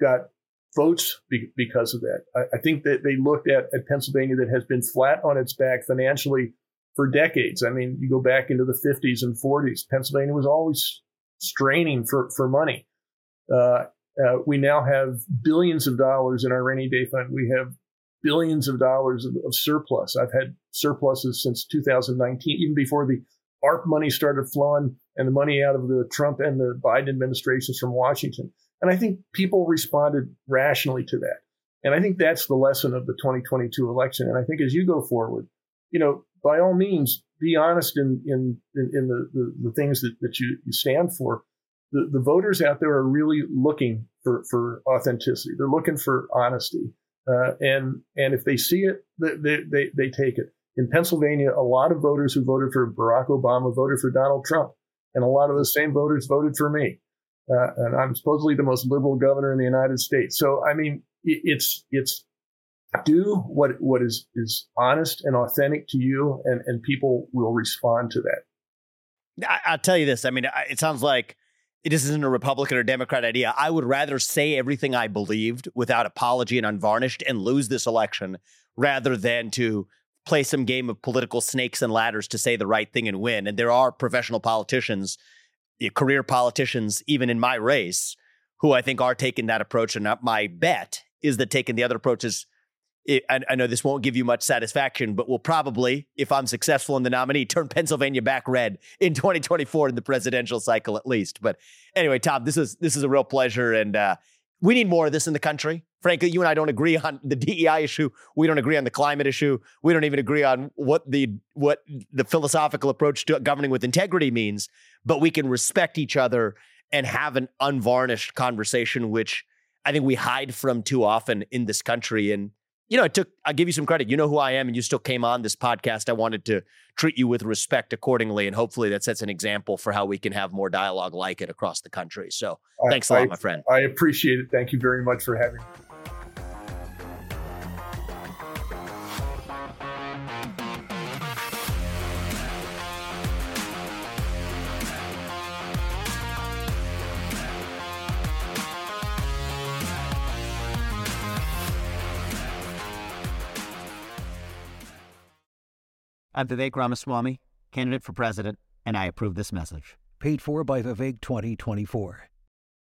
got votes be- because of that. I, I, think that they looked at, Pennsylvania that has been flat on its back financially for decades. I mean, you go back into the 50s and 40s, Pennsylvania was always straining for, for money. Uh, uh, we now have billions of dollars in our rainy day fund. We have billions of dollars of, of surplus. I've had surpluses since 2019, even before the ARP money started flowing and the money out of the Trump and the Biden administrations from Washington. And I think people responded rationally to that. And I think that's the lesson of the 2022 election. And I think as you go forward, you know, by all means, be honest in in in, the, the, the things that, that you, you stand for. The, the voters out there are really looking for, for authenticity. They're looking for honesty. Uh, and and if they see it, they, they, they take it. In Pennsylvania, a lot of voters who voted for Barack Obama voted for Donald Trump, and a lot of those same voters voted for me. Uh, and I'm supposedly the most liberal governor in the United States. So I mean, it, it's it's do what what is is honest and authentic to you, and and people will respond to that. I, will tell you this. I mean, it sounds like this isn't a Republican or Democrat idea. I would rather say everything I believed without apology and unvarnished and lose this election rather than to play some game of political snakes and ladders to say the right thing and win. And there are professional politicians, career politicians, even in my race, who I think are taking that approach. And my bet is that taking the other approach is I, I, know this won't give you much satisfaction, but will probably, if I'm successful in the nominee, turn Pennsylvania back red in 2024 in the presidential cycle at least. But anyway, Tom, this is this is a real pleasure, and uh, we need more of this in the country. Frankly, you and I don't agree on the DEI issue. We don't agree on the climate issue. We don't even agree on what the what the philosophical approach to governing with integrity means. But we can respect each other and have an unvarnished conversation, which I think we hide from too often in this country. And you know, it took, I'll give you some credit. You know who I am, and you still came on this podcast. I wanted to treat you with respect accordingly. And hopefully that sets an example for how we can have more dialogue like it across the country. So I, thanks a lot, I, my friend. I appreciate it. Thank you very much for having me. I'm Vivek Ramaswamy, candidate for president, and I approve this message. Paid for by Vivek 2024.